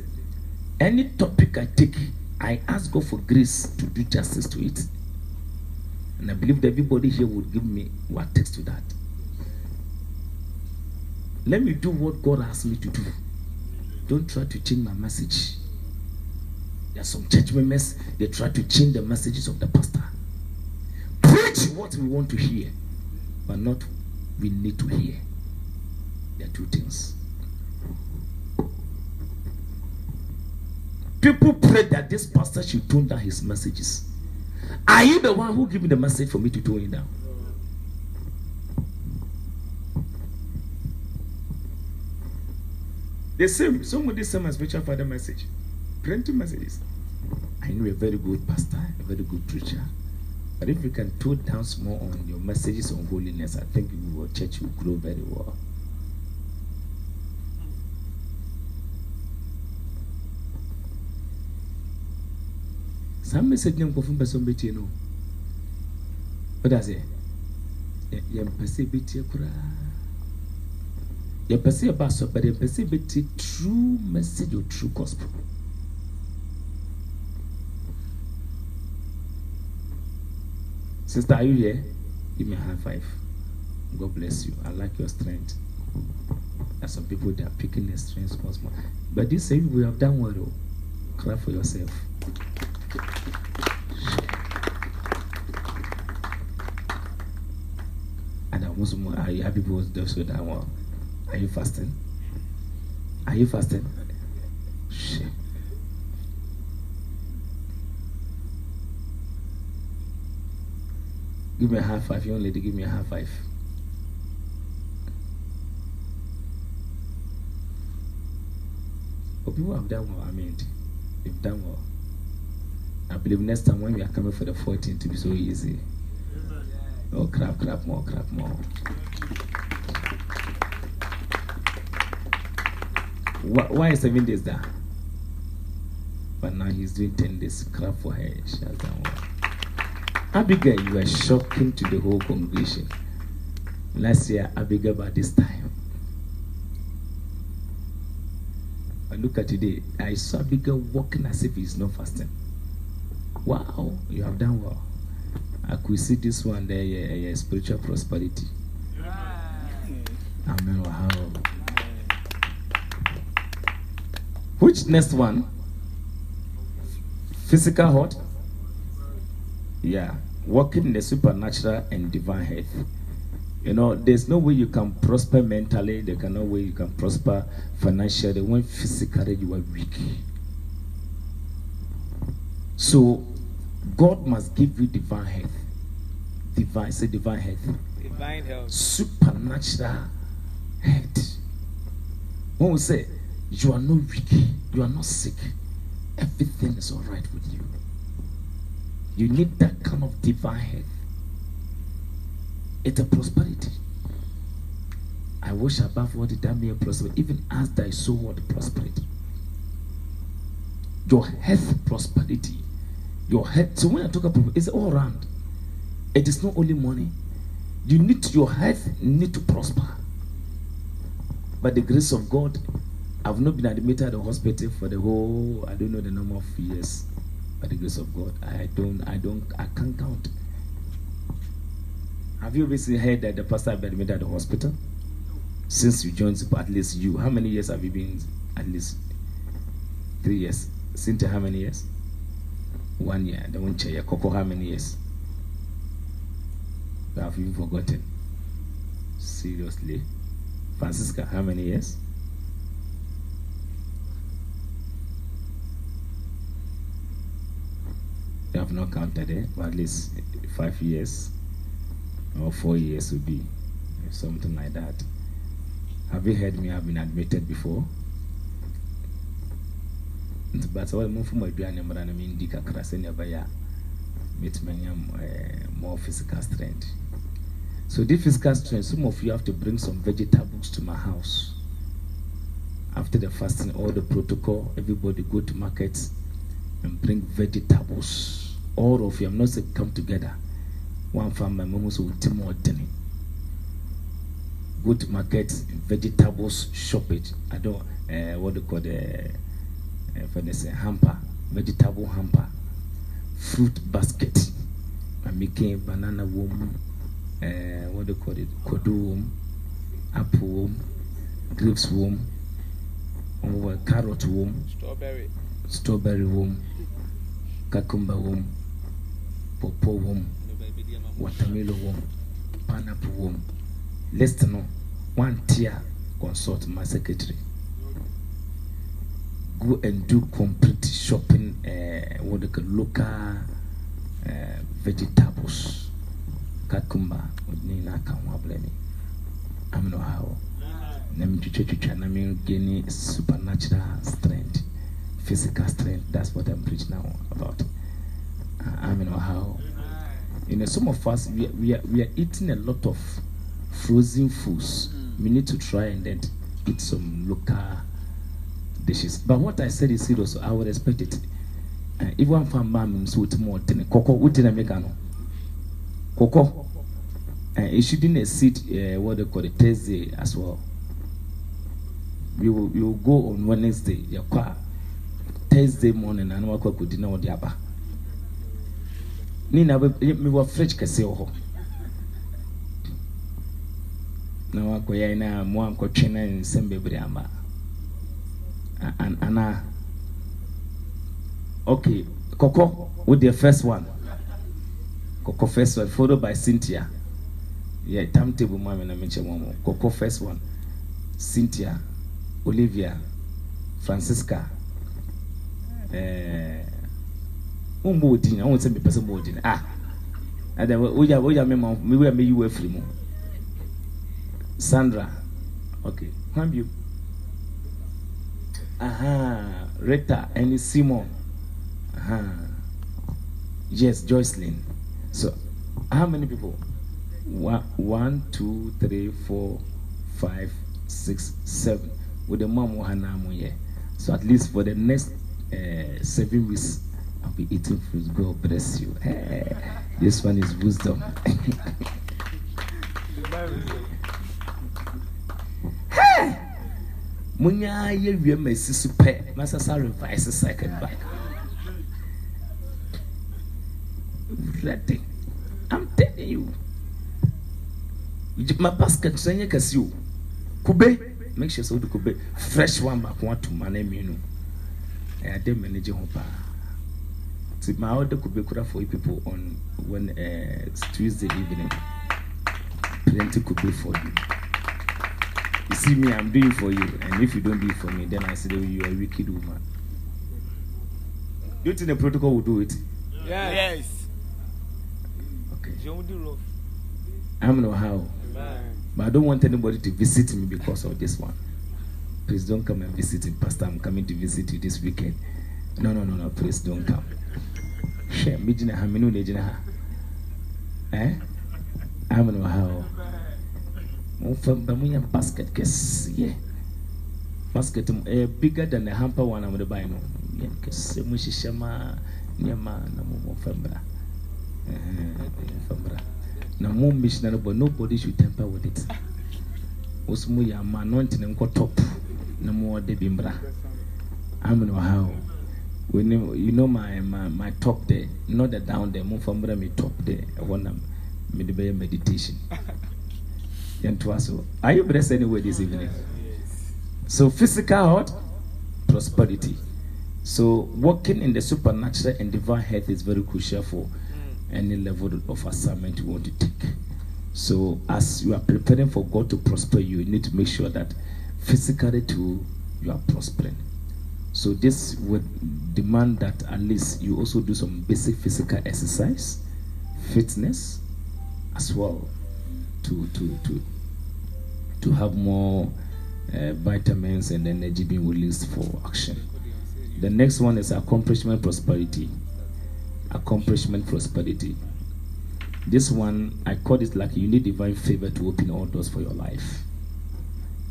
Any topic I take, I ask God for grace to do justice to it. And I believe that everybody here would give me what takes to that. Let me do what God asked me to do. Don't try to change my message. There are some church members, they try to change the messages of the pastor. Preach what we want to hear, but not we need to hear. There are two things. People pray that this pastor should tone down his messages. Are you the one who give me the message for me to do it now? The same, somebody sent my spiritual father message. Plenty messages. I know a very good pastor, a very good preacher. But if you can tone down small on your messages on holiness, I think your church will grow very well. Some message nem nkɔfo mpɛ sɛ ɔmbɛtie no woda sɛ yɛ- yɛmpɛ sɛ yɛbɛtie koraa yɛpɛ sɛ yɛba asɔ but yɛmpɛ sɛ yɛbɛtie true message or true gospel Sister, are you here? Give me a high five. God bless you. I like your strength. There's some people that are picking their strength small, small. But this say we have done well. Clap for yourself. And I also more are you happy those who done well? Are you fasting? Are you fasting? Give me a high five. Young lady, give me a high five. But people have done well. I mean, they've done well. I believe next time when we are coming for the 14th to be so easy. Oh, clap, clap more, clap more. Why, seven days there? But now he's doing 10 days. Clap for her. She has done well. Abigail, you are shocking to the whole congregation. Last year, Abigail, by this time. But look at today. I saw Abigail walking as if he's not fasting. Wow, you have done well. I could see this one there, yeah, yeah, spiritual prosperity. Amen. Wow. Which next one? Physical health? Yeah, working in the supernatural and divine health. You know, there's no way you can prosper mentally, there's no way you can prosper financially when physically you are weak. So, God must give you divine health. Divine, say divine health. Divine health. Supernatural health. When we say you are not weak, you are not sick, everything is all right with you. You need that kind of divine health. It's a prosperity. I wish above all that may prosper, even as thy soul what prosperity. Your health prosperity. Your health. So when I talk about it's all around. It is not only money. You need your health need to prosper. By the grace of God, I've not been admitted at the hospital for the whole I don't know the number of years. By the grace of God, I don't, I don't, I can't count. Have you recently heard that the pastor been admitted at the hospital? Since you joined, at least you. How many years have you been? At least three years. Cynthia, how many years? One year. The one chair. Coco, how many years? Have you forgotten? Seriously. Francisca, how many years? You have not counted it, but at least five years or four years would be something like that. Have you heard me have been admitted before? But sɛ wɔde momfo mu aduane mmra no mendi kakra sɛnea ɛbɛyɛ a mɛtumi anya eh, more physical strength. So this physical strength some of you have to bring some vegetables to my house. After the fasting all the protocol everybody go to market and bring vegetables. All of you i'm not saying come together. One farmer memo so team or go to market vegetables shop it. I don't uh, what they call the for this hamper vegetable hamper fruit basket. I'm making banana wom uh, what they call it? Kodo wom apple wom grapes wom or carrot wom Strawberry. strawberry wom cucumber wom pawpaw wom watermelon wom pineapple wom list no. One tier consult my secretary go and do complete shopping uh, what they call local uh, vegetables. Cucumber ne na ka ho abrɛ me ameno ha hɔ na metwitwatwitwa na supernatural strength physical strength. That's what i'm preaching now about. Uh, i mean how. You know some of us we are, we are, we are eating a lot of frozen foods. We need to try and then eat some local dishes. But what i said is serious i would expect it. Uh, if one fan mom so with more than koko what did i make no koko uh, it shouldn't exceed uh, what they call it thursday as well. We will we will go on wednesday yakwa thursday morning na wakɔ akɔdi na wɔde aba ne na mewɔ fridge kɛseɛ wɔ hɔ na wakɔyɛ na mo ankɔtwe na nsɛm bebree ama an- anaa okay kɔkɔ with the first one? Kɔkɔ first one followed by cynthia. Yeah timetable mu ame na mekyɛ mo mo kɔkɔ first one cynthia olivia francisca ɛɛ wọn bɔ odin na wọn sɛ mepɛ sɛ bɔ odin ah ɛdɛ wogya wogya mi ma mi wia mi yi wo afiri mu sandra okay hwan bio aha rita and simon aha yes joycelyn so how many people one one two three four five six seven with the mom wɔ ha na mo yɛ so at least for the next uh, seven weeks I'll be eating fruit. God bless you. Eh, this one is wisdom. Hey! Munya ye wie mesi so pɛ masa sa revise second back. Ready. I'm telling you. My basket sanya kasi o. Kube. Make sure so the kube fresh one back one to man mmienu. ɛyɛ de manage ho paa nti maa ɔde kube kura for people on when uh, tuesday evening plenty kube for you you see me i'm doing for you. And if you don't do it for me then i say that you are a wicked woman. Do you think the protocol will do it? Yes. okay. John do love. i don't know how. But i don't want anybody to visit me because of this one. Please don't come and visit me pastor. I'm coming to visit you this weekend. No no no no please don't come. Hwɛ me gyina ha me ne wo na gyina ha. Eh? Amene wɔ ha o monya basket kɛseɛ basket mu ɛyɛ bigger than the hamper one mode bae no yɛ kɛseɛ mu hyehyɛ ma nneɛma na mo momfa mmra Eh, momfa na mo missionary boy nobody should temper with it. Wo so mo yɛ ama anointing top na mo ɔde bi mmra amene wɔ ha o we know you know my my my top there not the down there mo fa mbra me top there ɛhɔ na me de meditation yɛntoa so are you blessed anyway this evening? So physical health, prosperity. So working in the supernatural and divine health is very crucial for any level of assignment you want to take. So as you are preparing for god to prosper you you need to make sure that physically too you are prospering. So this would demand that at least you also do some basic physical exercise, fitness, as well, to to to to have more uh, vitamins and energy being released for action. The next one is accomplishment prosperity. Accomplishment prosperity. This one I call it like you need divine favor to open all doors for your life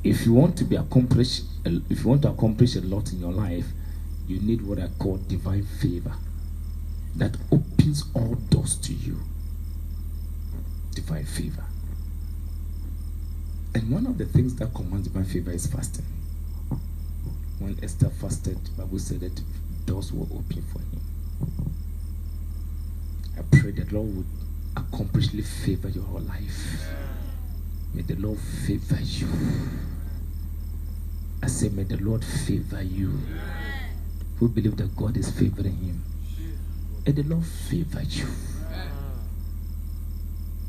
if you want to be accomplished if you want to accomplish a lot in your life you need what i call divine favor that opens all doors to you divine favor and one of the things that commands divine favor is fasting when esther fasted bible said that doors were open for him i pray that lord would accomplishly favor your whole life may the lord favor you I say, may the Lord favor you. Who believe that God is favoring him? May the Lord favor you.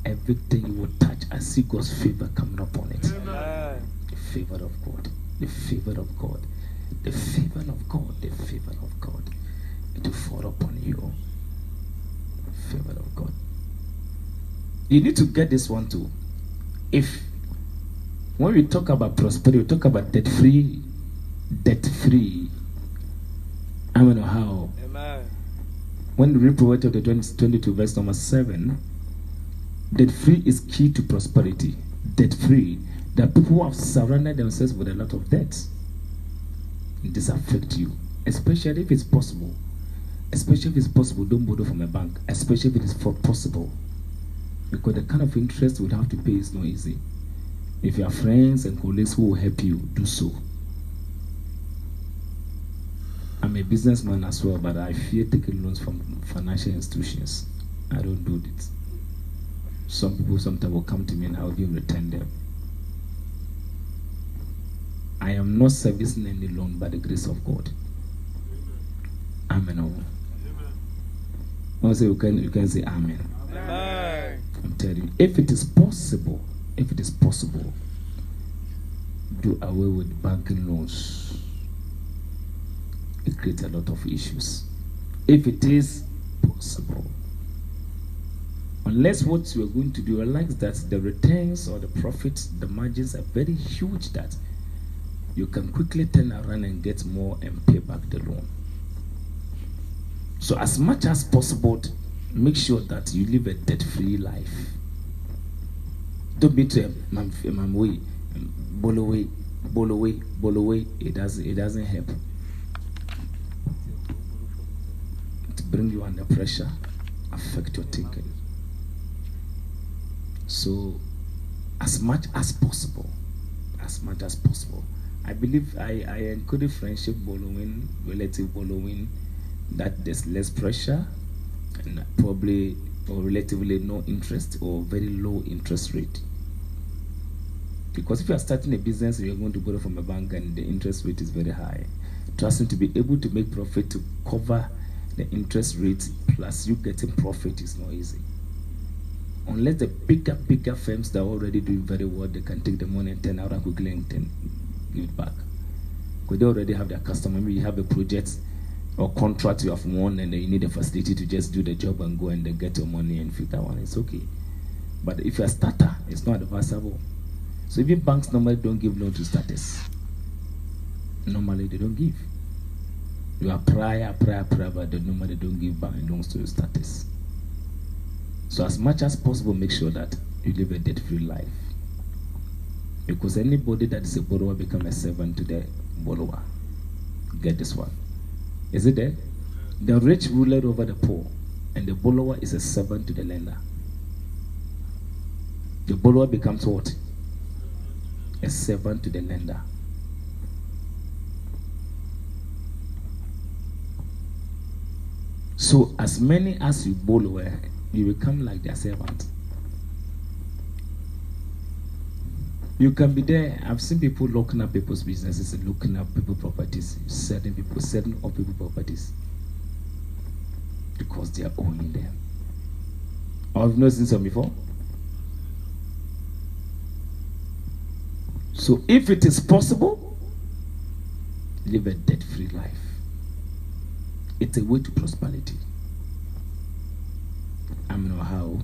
Everything you will touch, I see God's favor coming upon it. Amen. The favor of God. The favor of God. The favor of God. The favor of God. It will fall upon you. Favor of God. You need to get this one too. If When we talk about prosperity, we talk about debt free, debt free. I don't know how. Amen. When we read Proverbs chapter 20, 22, verse number 7, debt free is key to prosperity. Debt free. Are people who have surrounded themselves with a lot of debt. This affect you, especially if it's possible. Especially if it's possible, don't borrow from a bank. Especially if it is for possible, because the kind of interest we have to pay is not easy. If you have friends and colleagues who will help you, do so. I'm a businessman as well, but I fear taking loans from financial institutions. I don't do it. Some people sometimes will come to me and I'll even return them. I am not servicing any loan by the grace of God. Amen. oh. Also, you can you can say Amen. Amen. I'm telling you, if it is possible, if it is possible, do away with banking loans. It creates a lot of issues. If it is possible, unless what you are going to do, realize that the returns or the profits, the margins are very huge that you can quickly turn around and get more and pay back the loan. So, as much as possible, make sure that you live a debt free life. Don't be to man way, bowl away, bowl away, bowl away. It doesn't, it doesn't help. It bring you under pressure, affect your thinking. So, as much as possible, as much as possible, I believe I, I encourage friendship following, relative following, that there's less pressure and probably or relatively no interest or very low interest rate. Because if you are starting a business and you're going to borrow from a bank and the interest rate is very high, trusting to be able to make profit to cover the interest rate plus you getting profit is not easy. Unless the bigger, bigger firms that are already doing very well, they can take the money and turn around quickly and give it back. Because they already have their customer. Maybe you have a project or contract you have won and you need a facility to just do the job and go and then get your money and fit that one, it's okay. But if you're a starter, it's not advisable. So even banks normally don't give loan to starters. Normally they don't give. You prior, prior, prior, but they normally don't give bank loans to starters. So as much as possible, make sure that you live a debt-free life. Because anybody that is a borrower become a servant to the borrower. Get this one. Is it there? The rich ruler over the poor, and the borrower is a servant to the lender. The borrower becomes what? A servant to the lender. So, as many as you borrow, eh, you become like their servant. You can be there. I've seen people locking up people's businesses and looking up people properties, selling people, selling up people properties because they are owning them. I've not seen some before? So, if it is possible, live a debt free life. It's a way to prosperity. Know how.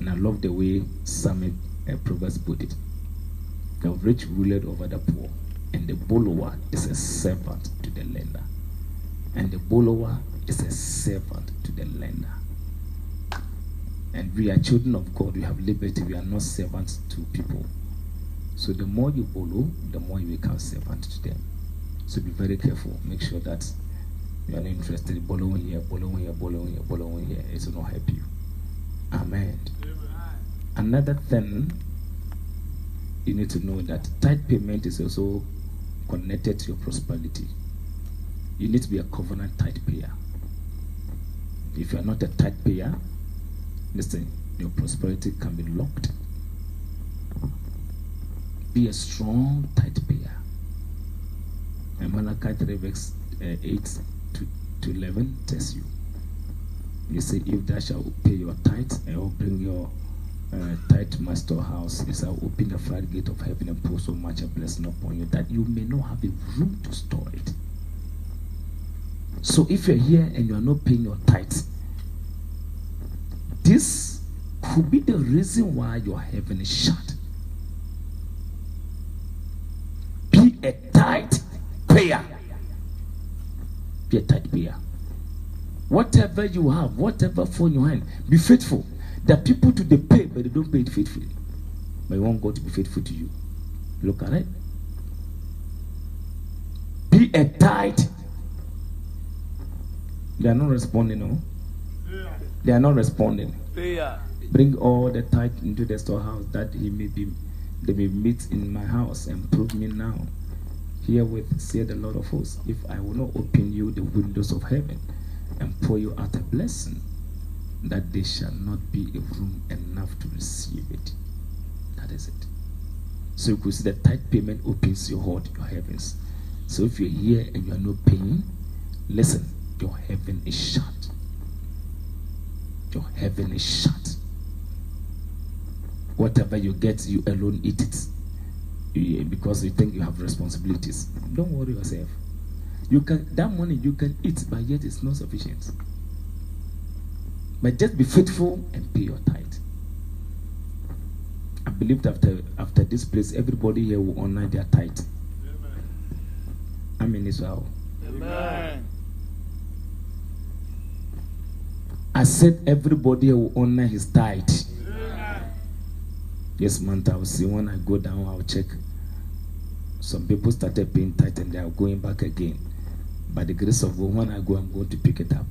And I love the way Psalm uh, Proverbs put it. The rich ruled over the poor, and the borrower is a servant to the lender. And the borrower is a servant to the lender. And we are children of God, we have liberty, we are not servants to people. So the more you borrow, the more you become servant to them. So be very careful. Make sure that you are not interested in borrowing here, borrowing here, borrowing here, borrowing here. It will not help you. Amen. Another thing you need to know that tithe payment is also connected to your prosperity. You need to be a covenant tithe payer. If you are not a tithe payer, listen, your prosperity can be locked. Be a strong tithe payer. And Malachi 3 verse uh, 8 to 11 test you. You say, if thou shall pay your tithe, I will bring your uh, tithe master house. It shall open the floodgate of heaven and pour so much a blessing upon you that you may not have a room to store it. So if you're here and you are not paying your tithe, this could be the reason why your heaven is shut. Be a tithe payer. Be a tithe payer. Whatever you have, whatever phone you have, be faithful. There are people to they pay, but they don't pay it faithfully. But you want God to be faithful to you. Look at it. Be a tithe. They are not responding, no. They are not responding. Bring all the tithe into the storehouse that he may be they may meet in my house and prove me now. Herewith said the Lord of hosts, if I will not open you the windows of heaven and pour you out a blessing, that there shall not be a room enough to receive it. That is it. So you could see the tithe payment opens your heart, your heavens. So if you're here and you are not paying, listen, your heaven is shut. Your heaven is shut. Whatever you get, you alone eat it. Because you think you have responsibilities. Don't worry yourself. You can that money you can eat, but yet it's not sufficient. But just be faithful and pay your tithe. I believe that after after this place, everybody here will honor their tithe. I mean, Israel. Amen. I said everybody will honor his tithe. This month I'll see when I go down, I'll check. Some people started paying tithe and they are going back again. By the grace of God, when I go, I'm going to pick it up.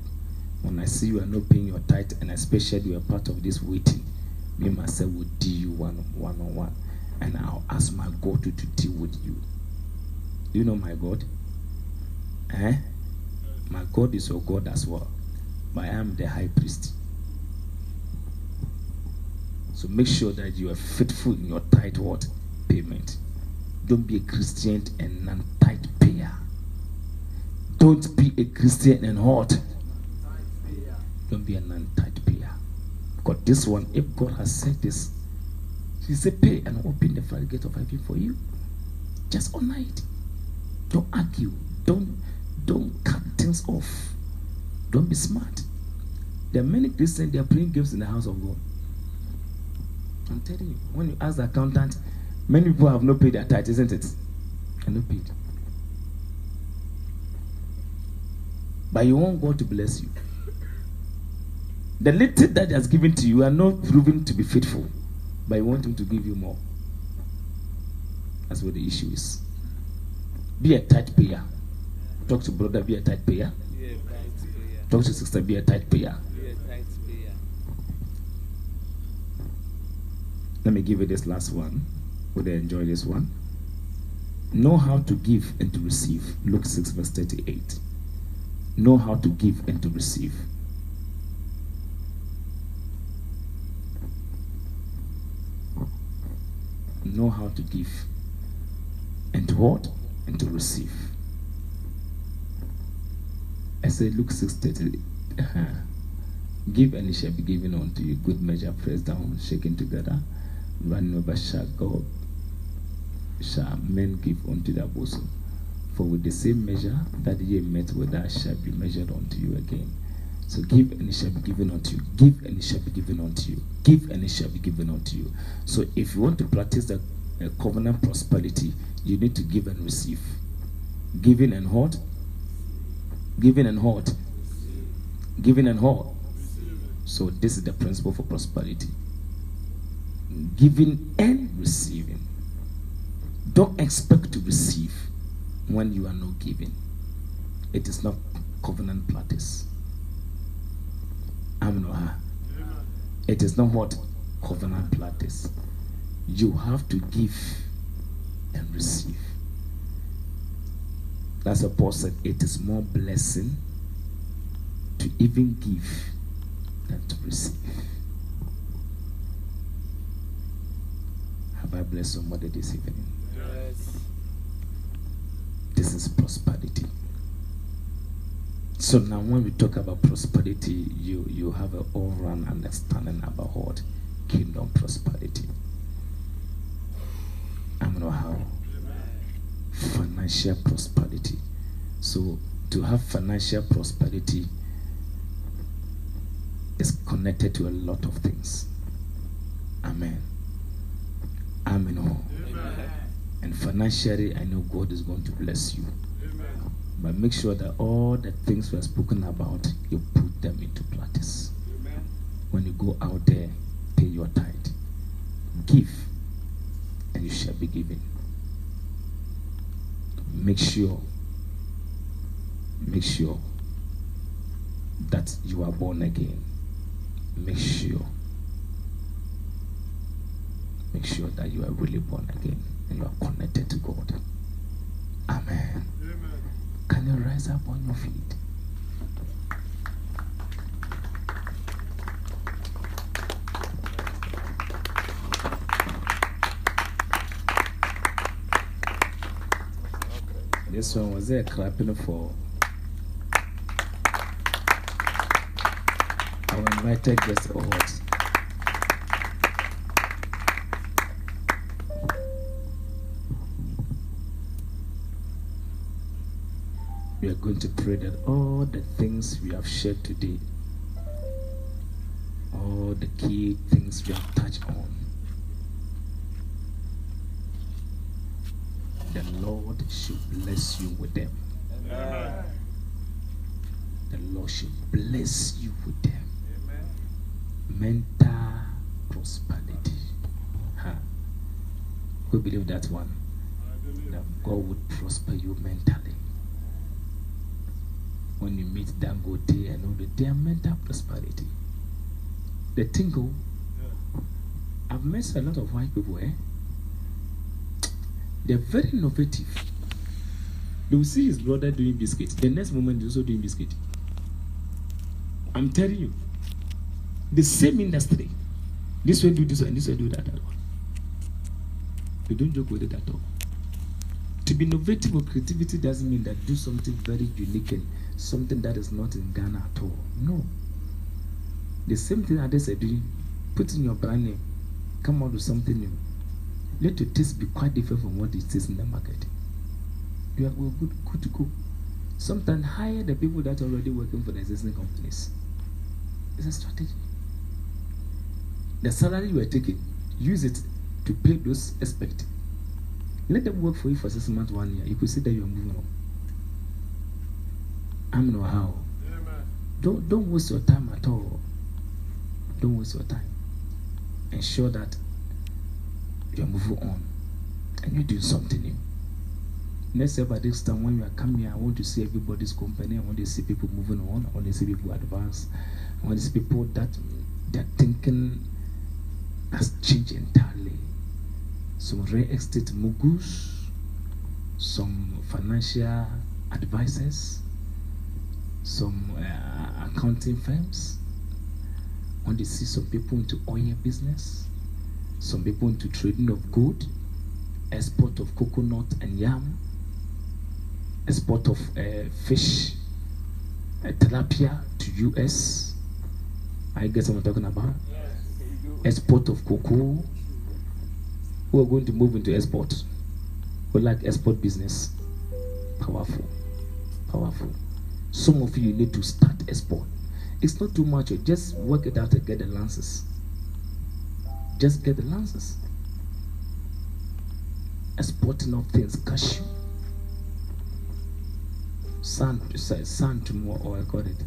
When I see you are not paying your tithe, and especially you are part of this waiting, me myself will deal you one one on one, and I'll ask my God to, to deal with you. Do you know my God? Eh? My God is your God as well, but I am the high priest. So make sure that you are faithful in your tithe what payment. Don't be a Christian and non-tithe payer. Don't be a Christian and what? Don't be a non-tithe payer. Because this one, if God has said this, He said, pay and open the floodgate of heaven for you. Just honor it. Don't argue. Don't don't cut things off. Don't be smart. There are many Christians they are playing games in the house of God. I'm telling you, when you ask the accountant, many people have not paid their tithe, isn't it? And not paid. But you want God to bless you. The little that has given to you, you are not proven to be faithful, but you want Him to give you more. That's what the issue is. Be a tithe payer. Talk to brother, be a tithe payer. Be a tithe payer. Talk to sister, be a tithe payer. Be a tithe payer. Let me give you this last one. Would they enjoy this one? Know how to give and to receive. Luke 6, verse 38. Know how to give and to receive. Know how to give and to what? And to receive. I say Luke 6 38. Uh-huh. Give and it shall be given unto you. Good measure, pressed down, shaken together, over shall God shall men give unto their bosom. For with the same measure that ye met with that shall be measured unto you again. So give and it shall be given unto you. Give and it shall be given unto you. Give and it shall be given unto you. So if you want to practice the uh, covenant prosperity, you need to give and receive. Giving and what? Giving and what? Giving and what? So this is the principle for prosperity. Giving and receiving. Don't expect to receive when you are not giving. It is not covenant practice. Amnoha. It is not what covenant practice. You have to give and receive. That's what Paul said. It is more blessing to even give than to receive. Have I blessed somebody this evening? Yes. This is prosperity. So now when we talk about prosperity, you, you have an all-round understanding about what kingdom prosperity. I'm not how financial prosperity. So to have financial prosperity is connected to a lot of things. Amen. Amen. oh. And financially, I know God is going to bless you. But make sure that all the things we have spoken about, you put them into practice. When you go out there, pay your tithe. Give, and you shall be given. Make sure, make sure that you are born again. Make sure, make sure that you are really born again and you are connected to God. Amen. Can you rise up on your feet? This one was there clapping for our invited guest awards. Are going to pray that all the things we have shared today, all the key things we have touched on, the Lord should bless you with them. The Lord should bless you with them. Mental prosperity. Huh. Who believe that one? That God would prosper you mentally. When you meet Dangote and all the their mental prosperity. The tingle. I've met a lot of white people, eh? They're very innovative. They will see his brother doing biscuit. The next moment, he's also doing biscuit. I'm telling you. The same industry. This one do this one, this one do that. that one. You don't joke with it at all. To be innovative or creativity doesn't mean that do something very unique and something that is not in Ghana at all. No. The same thing others are doing, put in your brand name, come out with something new. Let your taste be quite different from what it is in the market. You are good, good to go. Sometimes hire the people that are already working for the existing companies. It's a strategy. The salary you are taking, use it to pay those expected. Let them work for you for six months, one year. You could see that you are moving on. I'm no how. Don't don't waste your time at all. Don't waste your time. Ensure that you're moving on and you're doing something new. Next by this time when you are coming here, I want to see everybody's company. I want to see people moving on. I want to see people advance. I want to see people that their thinking has changed entirely. Some real estate moguls, some financial advisors, some uh, accounting firms. Want to see some people into oil business, some people into trading of gold, export of coconut and yam, export of uh, fish, uh, tilapia to US. I guess I'm talking about. Export of cocoa. Who are going to move into export? Who like export business? Powerful, powerful. Some of you need to start export. It's not too much. Just work it out and get the lances. Just get the lances. Exporting of things, cashew, sand, sand to more, or I call it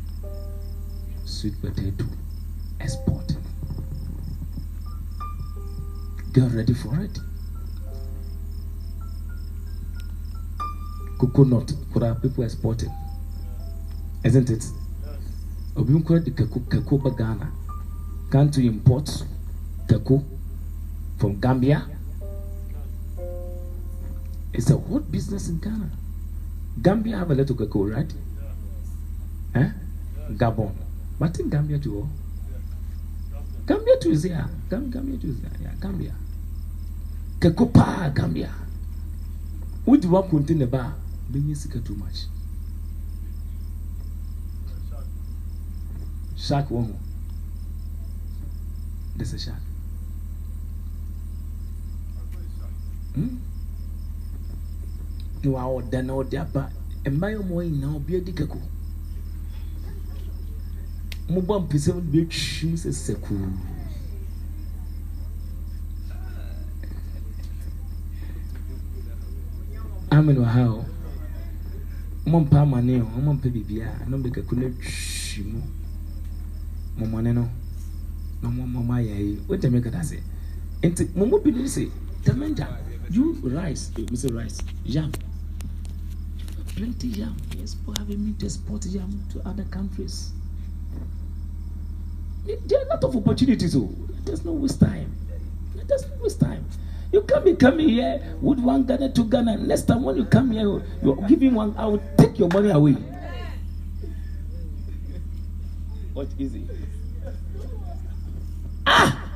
sweet potato. Export. Get ready for it. Coconut, kura people exporting, isn't it? Obi nkura de kako kako ba Ghana. Can't we import kako from Gambia? It's a hot business in Ghana. Gambia have a lot of cocoa, right? Eh? Gabon. But in Gambia too. oh. Gambia too is there. Gam- Gambia too is there. Yeah, Gambia. Cocoa pa Gambia. Do you want to the bar? Being too much. Shark one. There's a shark. Hmm? na wɔda na ɔde aba mmaa mu wɔn nyinaa obi adi kako mo bɔ mpesa mu bi atwim sɛ sakuu amen wɔ ha o ɔmo mpa amane o ɔmo mpa biribiara na ɔmo de kɛkɛ no twi mu mɔmɔne no na ɔmo ayɛ yi o tɛmɛ kata se nti mɔmɔ bi ni se tɛmɛnja you rice eh, mi say rice yam. Plenty yam. For having me to export yam to other countries. There are a lot of opportunities o there's no waste time. There's no waste time. You can't be coming here. With one Ghana to Ghana. Next time when you come here, you're giving one, I will take your money away. What is it? Ah!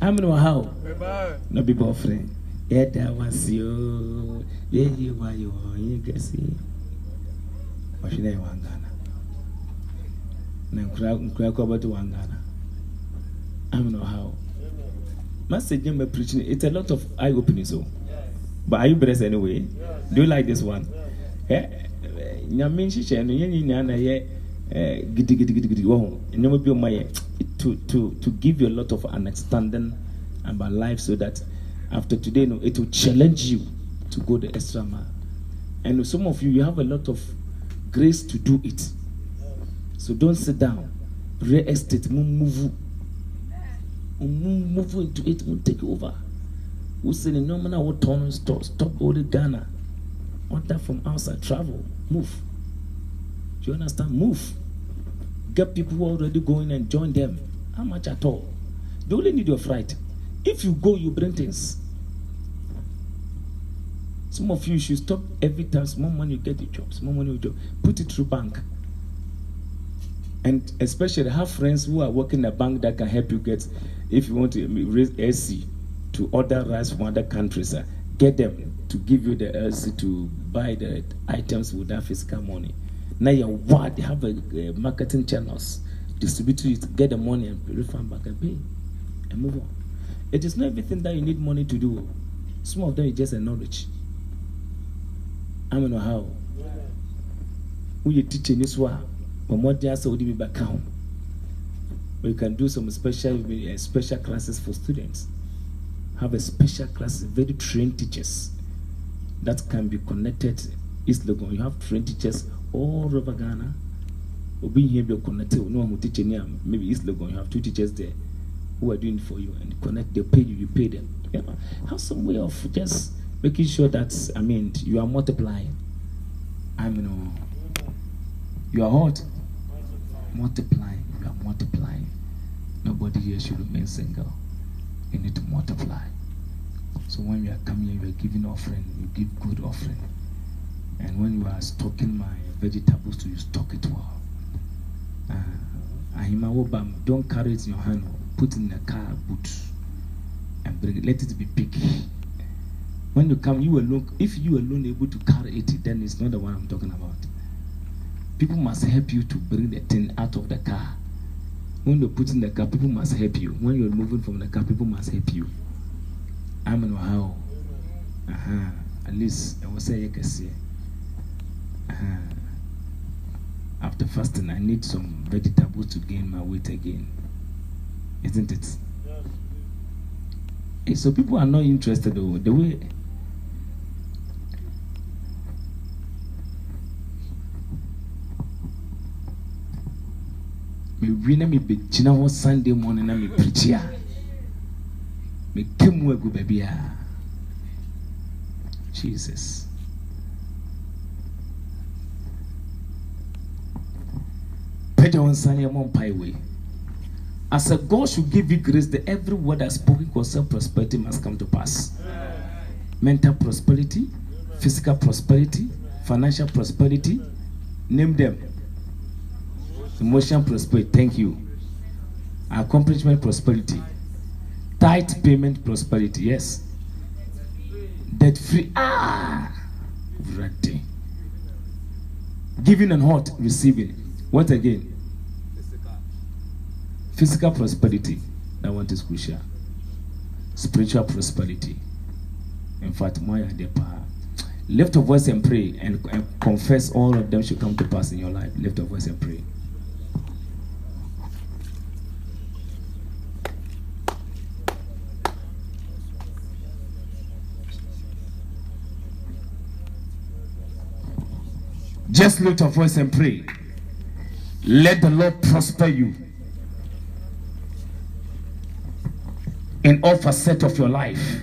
I'm in how? Amen. No be boyfriend. Yeah, that was you. Yeah, you are you. You can see. What should I want Ghana? Na nkura kɔ bɛto one Ghana. I'm in how. Message you preaching. It's a lot of eye opening. So, but are you blessed anyway? Do you like this one? Nyame nhyehyɛ no yɛn nyinaa na yɛ to to give you a lot of understanding about life so that after today no it will challenge you to go the extra mile. And some of you you have a lot of grace to do it. So don't sit down. Real estate move. Move move into it mo take over. Ne nneɛma no a wotɔn no stop stop holding ghana. Order from outside travel move. Do you understand? Move get people who already going and join them. How much at all? They only need your flight if you go you bring things. Some of you should stop every time small money you get the job small money you job. Put it through bank. And especially have friends who are working in a bank that can help you get if you want to raise SC to order rice from other countries uh, get them to give you the LC to buy the items with that physical money now you what they have a, a marketing channels distribute it get the money and refund back and pay and move on. It is not everything that you need money to do. Some of them is just a knowledge. I don't know how. Woyɛ teacher ni so a ɔmɔden asɛ wode bi bɛka ho but you can do some special uh, special classes for students. Have a special class very trained teachers that can be connected. East legon you have trained teachers all over ghana obi here be connected no one who teach any maybe east legon you have two teachers there who are doing for you and connect they pay you you pay them. You know, have some way of just making sure that i mean you are multiplying i mean uh, you are what? Multiplying you are multiplying. Nobody here should remain single. You need to multiply. So when you are coming you are giving offering you give good offering. And when you are stocking my vegetables to you stock it well uh, ahima wobam don't carry it in your hand put it in a car boot and bring it. Let it be big. When you come you alone if you alone able to carry it then it's not the one i'm talking about. People must help you to bring the thing out of the car. When you put in the car people must help you. When you're moving from the car people must help you. I'm in how uh-huh. at least i was say, I can see. Uh-huh. After fasting i need some vegetables to gain my weight again. Isn't it? Hey, so people are not interested though. The way sunday morning jesus as a god should give you grace that every word that's spoken concerning prosperity must come to pass. Mental prosperity physical prosperity financial prosperity name them. Emotional prosperity thank you. Accomplishment prosperity. Tithe payment prosperity yes. Debt free ah ready giving and what? Receiving. What again physical prosperity that one is crucial. Spiritual prosperity. In fact than power lift your voice and pray and, and confess all of them should come to pass in your life. Lift your voice and pray. Just lift your voice and pray. Let the Lord prosper you in all facets of your life.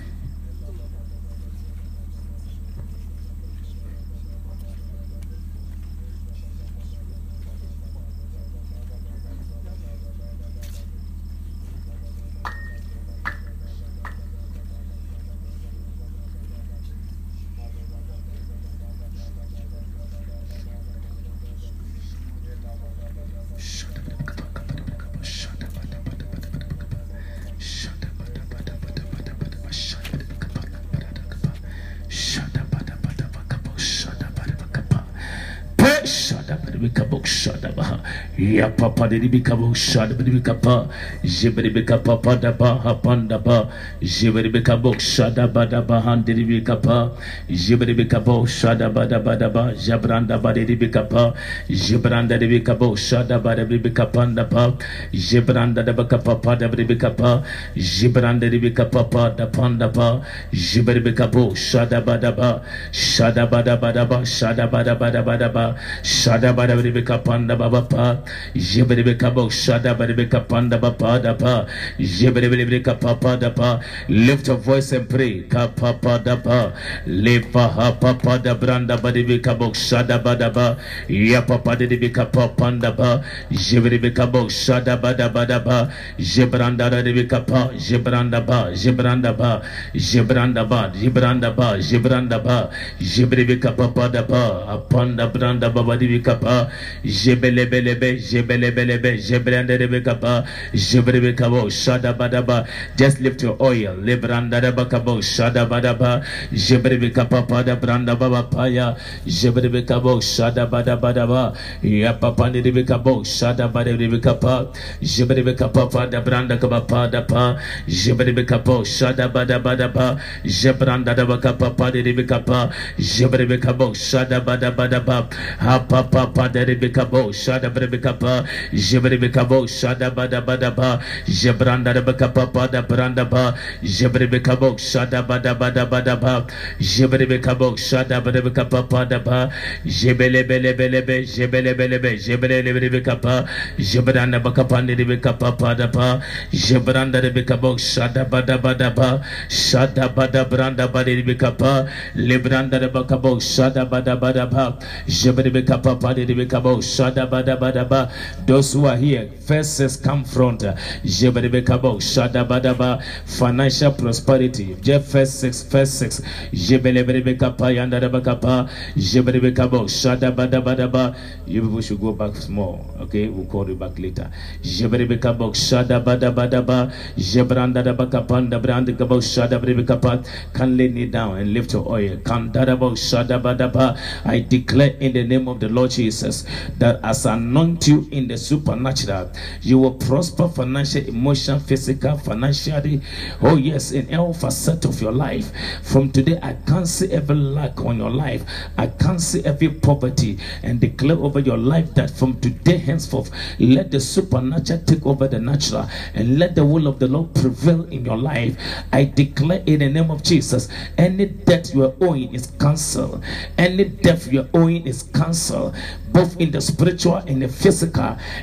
Ya papa de bi kabo shada bi kapa jibri bi kapa pada ba hapanda ba jibri bi kabo shada bada ba handi bi kapa jibri bi kabo shada bada bada ba jabranda ba de bi kapa jibranda de bi kabo shada bada bi kapanda pa jibranda de ba kapa pada bi kapa jibranda de bi kapa pada panda pa jibri bi kabo shada ba bada ba shada bada bada bada ba shada bi kapanda ba ba pa jibri kabo shada bari kapanda ba pa da pa jibri bri kapa pa da pa. Lift your voice and pray. Kapa pa da pa. Le pa ha pa pa da branda bari kabo shada ba da ba. Ya pa pa de bi kapa panda ba. Jibri kabo shada ba da ba da ba. Jibranda da bi kapa jibranda ba jibranda ba. Jibranda ba jibranda ba jibranda ba. Jibri kapa pa da pa apanda branda ba bari kapa jebele bele be jebele bele jebranda de be kapa jebre kabo shada badaba just lift your oil. Lebranda de kabo shada badaba jebre be kapa pada branda baba paya. Jebre be kabo shada badaba daba ya papa de be kabo shada bada de be kapa jebre be kapa pada branda kaba pada pa jebre be kabo shada bada bada ba jebranda de kapa pada de be kapa jebre be kabo shada bada bada ba ha papa pada de be kabo shada bre kapa jebre be kabo shada bada bada ba jebranda branda ba jebre be shada bada bada bada ba jebre be shada bada be kapa ba jebele bele bele be jebele bele be jebele bele be kapa jebranda ba kapa de be kapa ba jebranda de be shada bada bada ba shada bada branda ba de be kapa lebranda de ba shada bada bada ba jebre be kapa pada de be kabo shada bada bada ba those who are here first says come front. Jebedebekabo, Shadabadaba, financial prosperity. First six first six. You people should go back small okay? We'll call you back later. Can lay me down and lift your oil. I declare in the name of the Lord Jesus that as I anoint in the supernatural you will prosper financially, emotional, physical, financially. Oh, yes, in every facet of your life. From today, I cancel every lack on your life. I cancel every poverty and declare over your life that from today henceforth, let the supernatural take over the natural and let the will of the Lord prevail in your life. I declare in the name of Jesus, any debt you are owing is cancelled. Any debt you are owing is cancelled, both in the spiritual and the physical.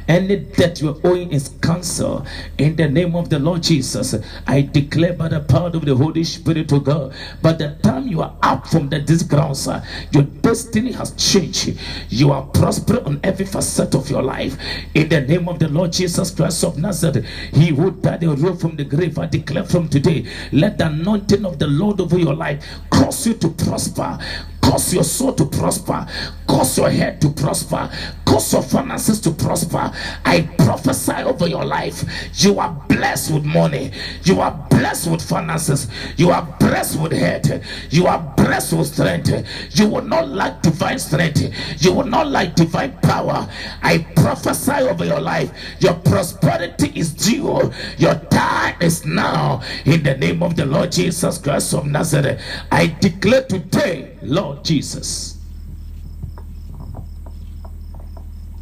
Any debt you are owing is cancelled. In the name of the Lord Jesus, I declare by the power of the Holy Spirit to God. By the time you are up from the disground, sir, uh, your destiny has changed. You are prosperous on every facet of your life. In the name of the Lord Jesus Christ of Nazareth, He who died and rose from the grave, I declare from today, let the anointing of the Lord over your life cause you to prosper cause your soul to prosper, cause your head to prosper, cause your finances to prosper. I prophesy over your life. You are blessed with money, you are blessed with finances, you are blessed with head, you are blessed with strength. You will not lack divine strength, you will not lack divine power. I prophesy over your life. Your prosperity is due, your time is now. In the name of the Lord Jesus Christ of Nazareth, I declare today, Lord Jesus.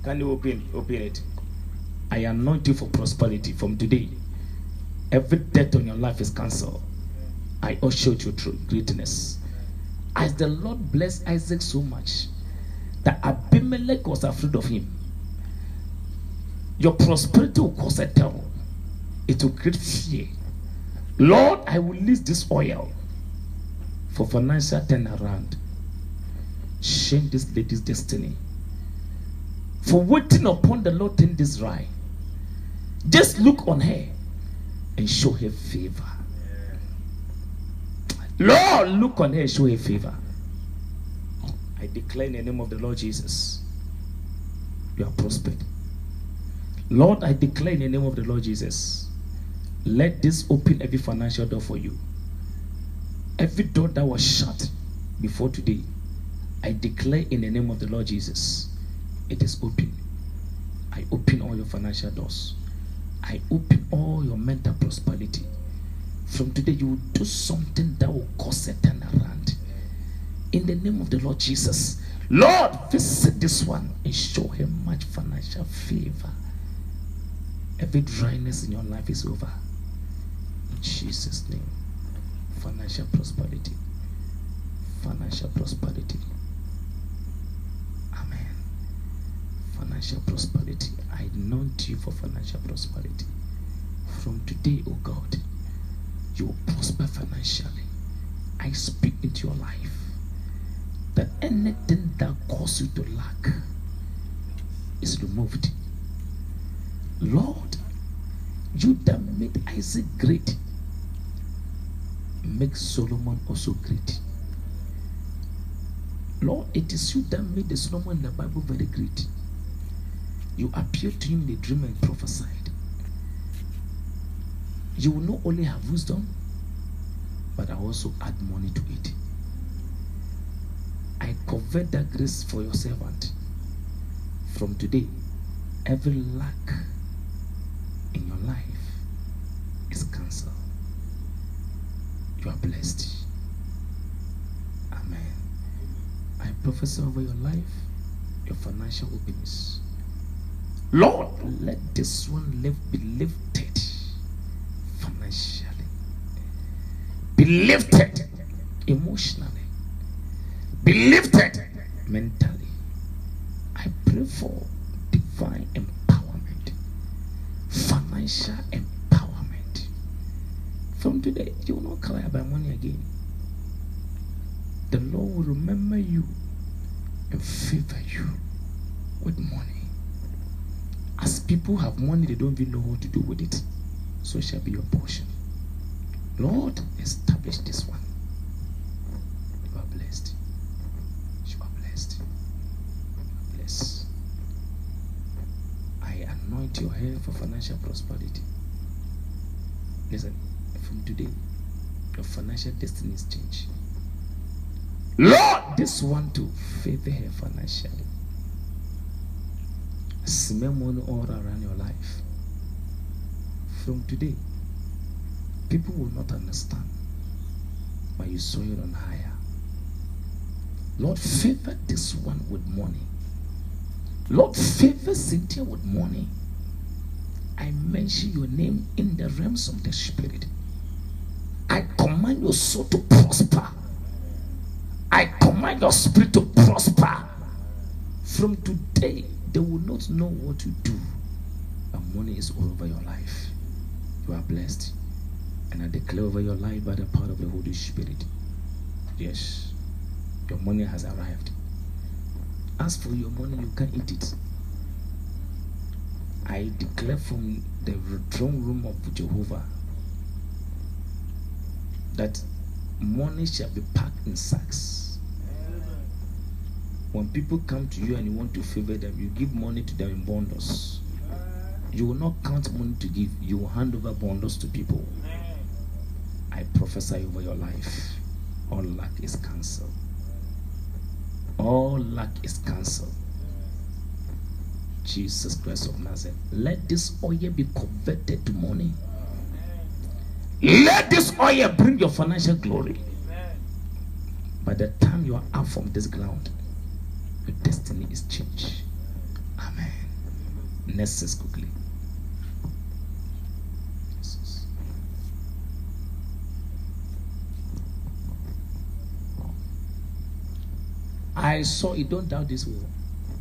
Can you open open it? I anoint you for prosperity from today. Every debt on your life is cancelled. I usher you through greatness. As the Lord blessed Isaac so much, that Abimelech was afraid of him. Your prosperity will cause a terror. It will create fear. Lord, I will list this oil for financial turnaround. Change this lady's destiny. For waiting upon the Lord in this right. Just look on her and show her favor. Lord, look on her and show her favor. I declare in the name of the Lord Jesus, you are prospered. Lord, I declare in the name of the Lord Jesus, let this open every financial door for you. Every door that was shut before today, I declare in the name of the Lord Jesus, it is open. I open all your financial doors. I open all your mental prosperity. From today, you will do something that will cause a turnaround. In the name of the Lord Jesus, Lord, visit this one and show him much financial favor. Every dryness in your life is over. In Jesus' name, financial prosperity. Financial prosperity. Amen. Financial prosperity. I anoint you for financial prosperity. From today, oh God, you will prosper financially. I speak into your life that anything that causes you to lack is removed. Lord, you that made Isaac great, make Solomon also great. Lord, it is you that made the Solomon in the Bible very great. You appeared to him in a dream and prophesied. You will not only have wisdom, but I also add money to it. I covet that grace for your servant. From today, every lack in your life is cancelled. You are blessed. Amen. I prophesy over your life, your financial openness. Lord, let this one live, be lifted financially, be lifted emotionally, be lifted mentally. I pray for divine empowerment, financial empowerment. From today, you will not cry about money again. The Lord will remember you and favor you with money. As people have money, they don't even know what to do with it. So it shall be your portion. Lord, establish this one. You are blessed. You are blessed. You are blessed. I anoint your hair for financial prosperity. Listen, from today, your financial destiny is changed. Lord, this one to favor her financially. Smell money all around your life. From today, people will not understand, but you saw it on higher. Lord, favor this one with money. Lord, favor Cynthia with money. I mention your name in the realms of the spirit. Command your soul to prosper. I command your spirit to prosper. From today, they will not know what to do. But money is all over your life. You are blessed. And I declare over your life by the power of the Holy Spirit. Yes, your money has arrived. As for your money, you can eat it. I declare from the throne room of Jehovah that money shall be packed in sacks. When people come to you and you want to favor them, you give money to them in bundles. You will not count money to give, you will hand over bundles to people. I prophesy over your life. All luck is cancelled. All luck is cancelled. Jesus Christ of Nazareth. Let this oil be converted to money. Let this oil bring your financial glory. By the time you are up from this ground, your destiny is changed. Amen. Next is quickly. I saw it. Don't doubt this word.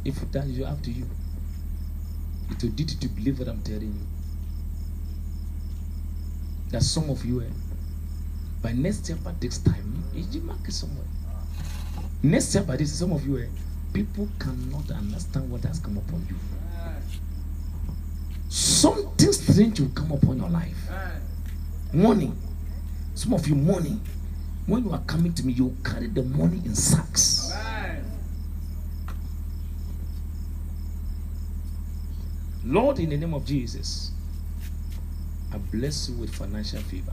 If you doubt, you have to you. It will need to believe what I'm telling you. That some of you, eh, by next year, by this time, you mark it somewhere. Next year, by this, some of you, eh, people cannot understand what has come upon you. Something strange will come upon your life. Money. Some of you, money. When you are coming to me, you carry the money in sacks. Lord, in the name of Jesus, I bless you with financial favor.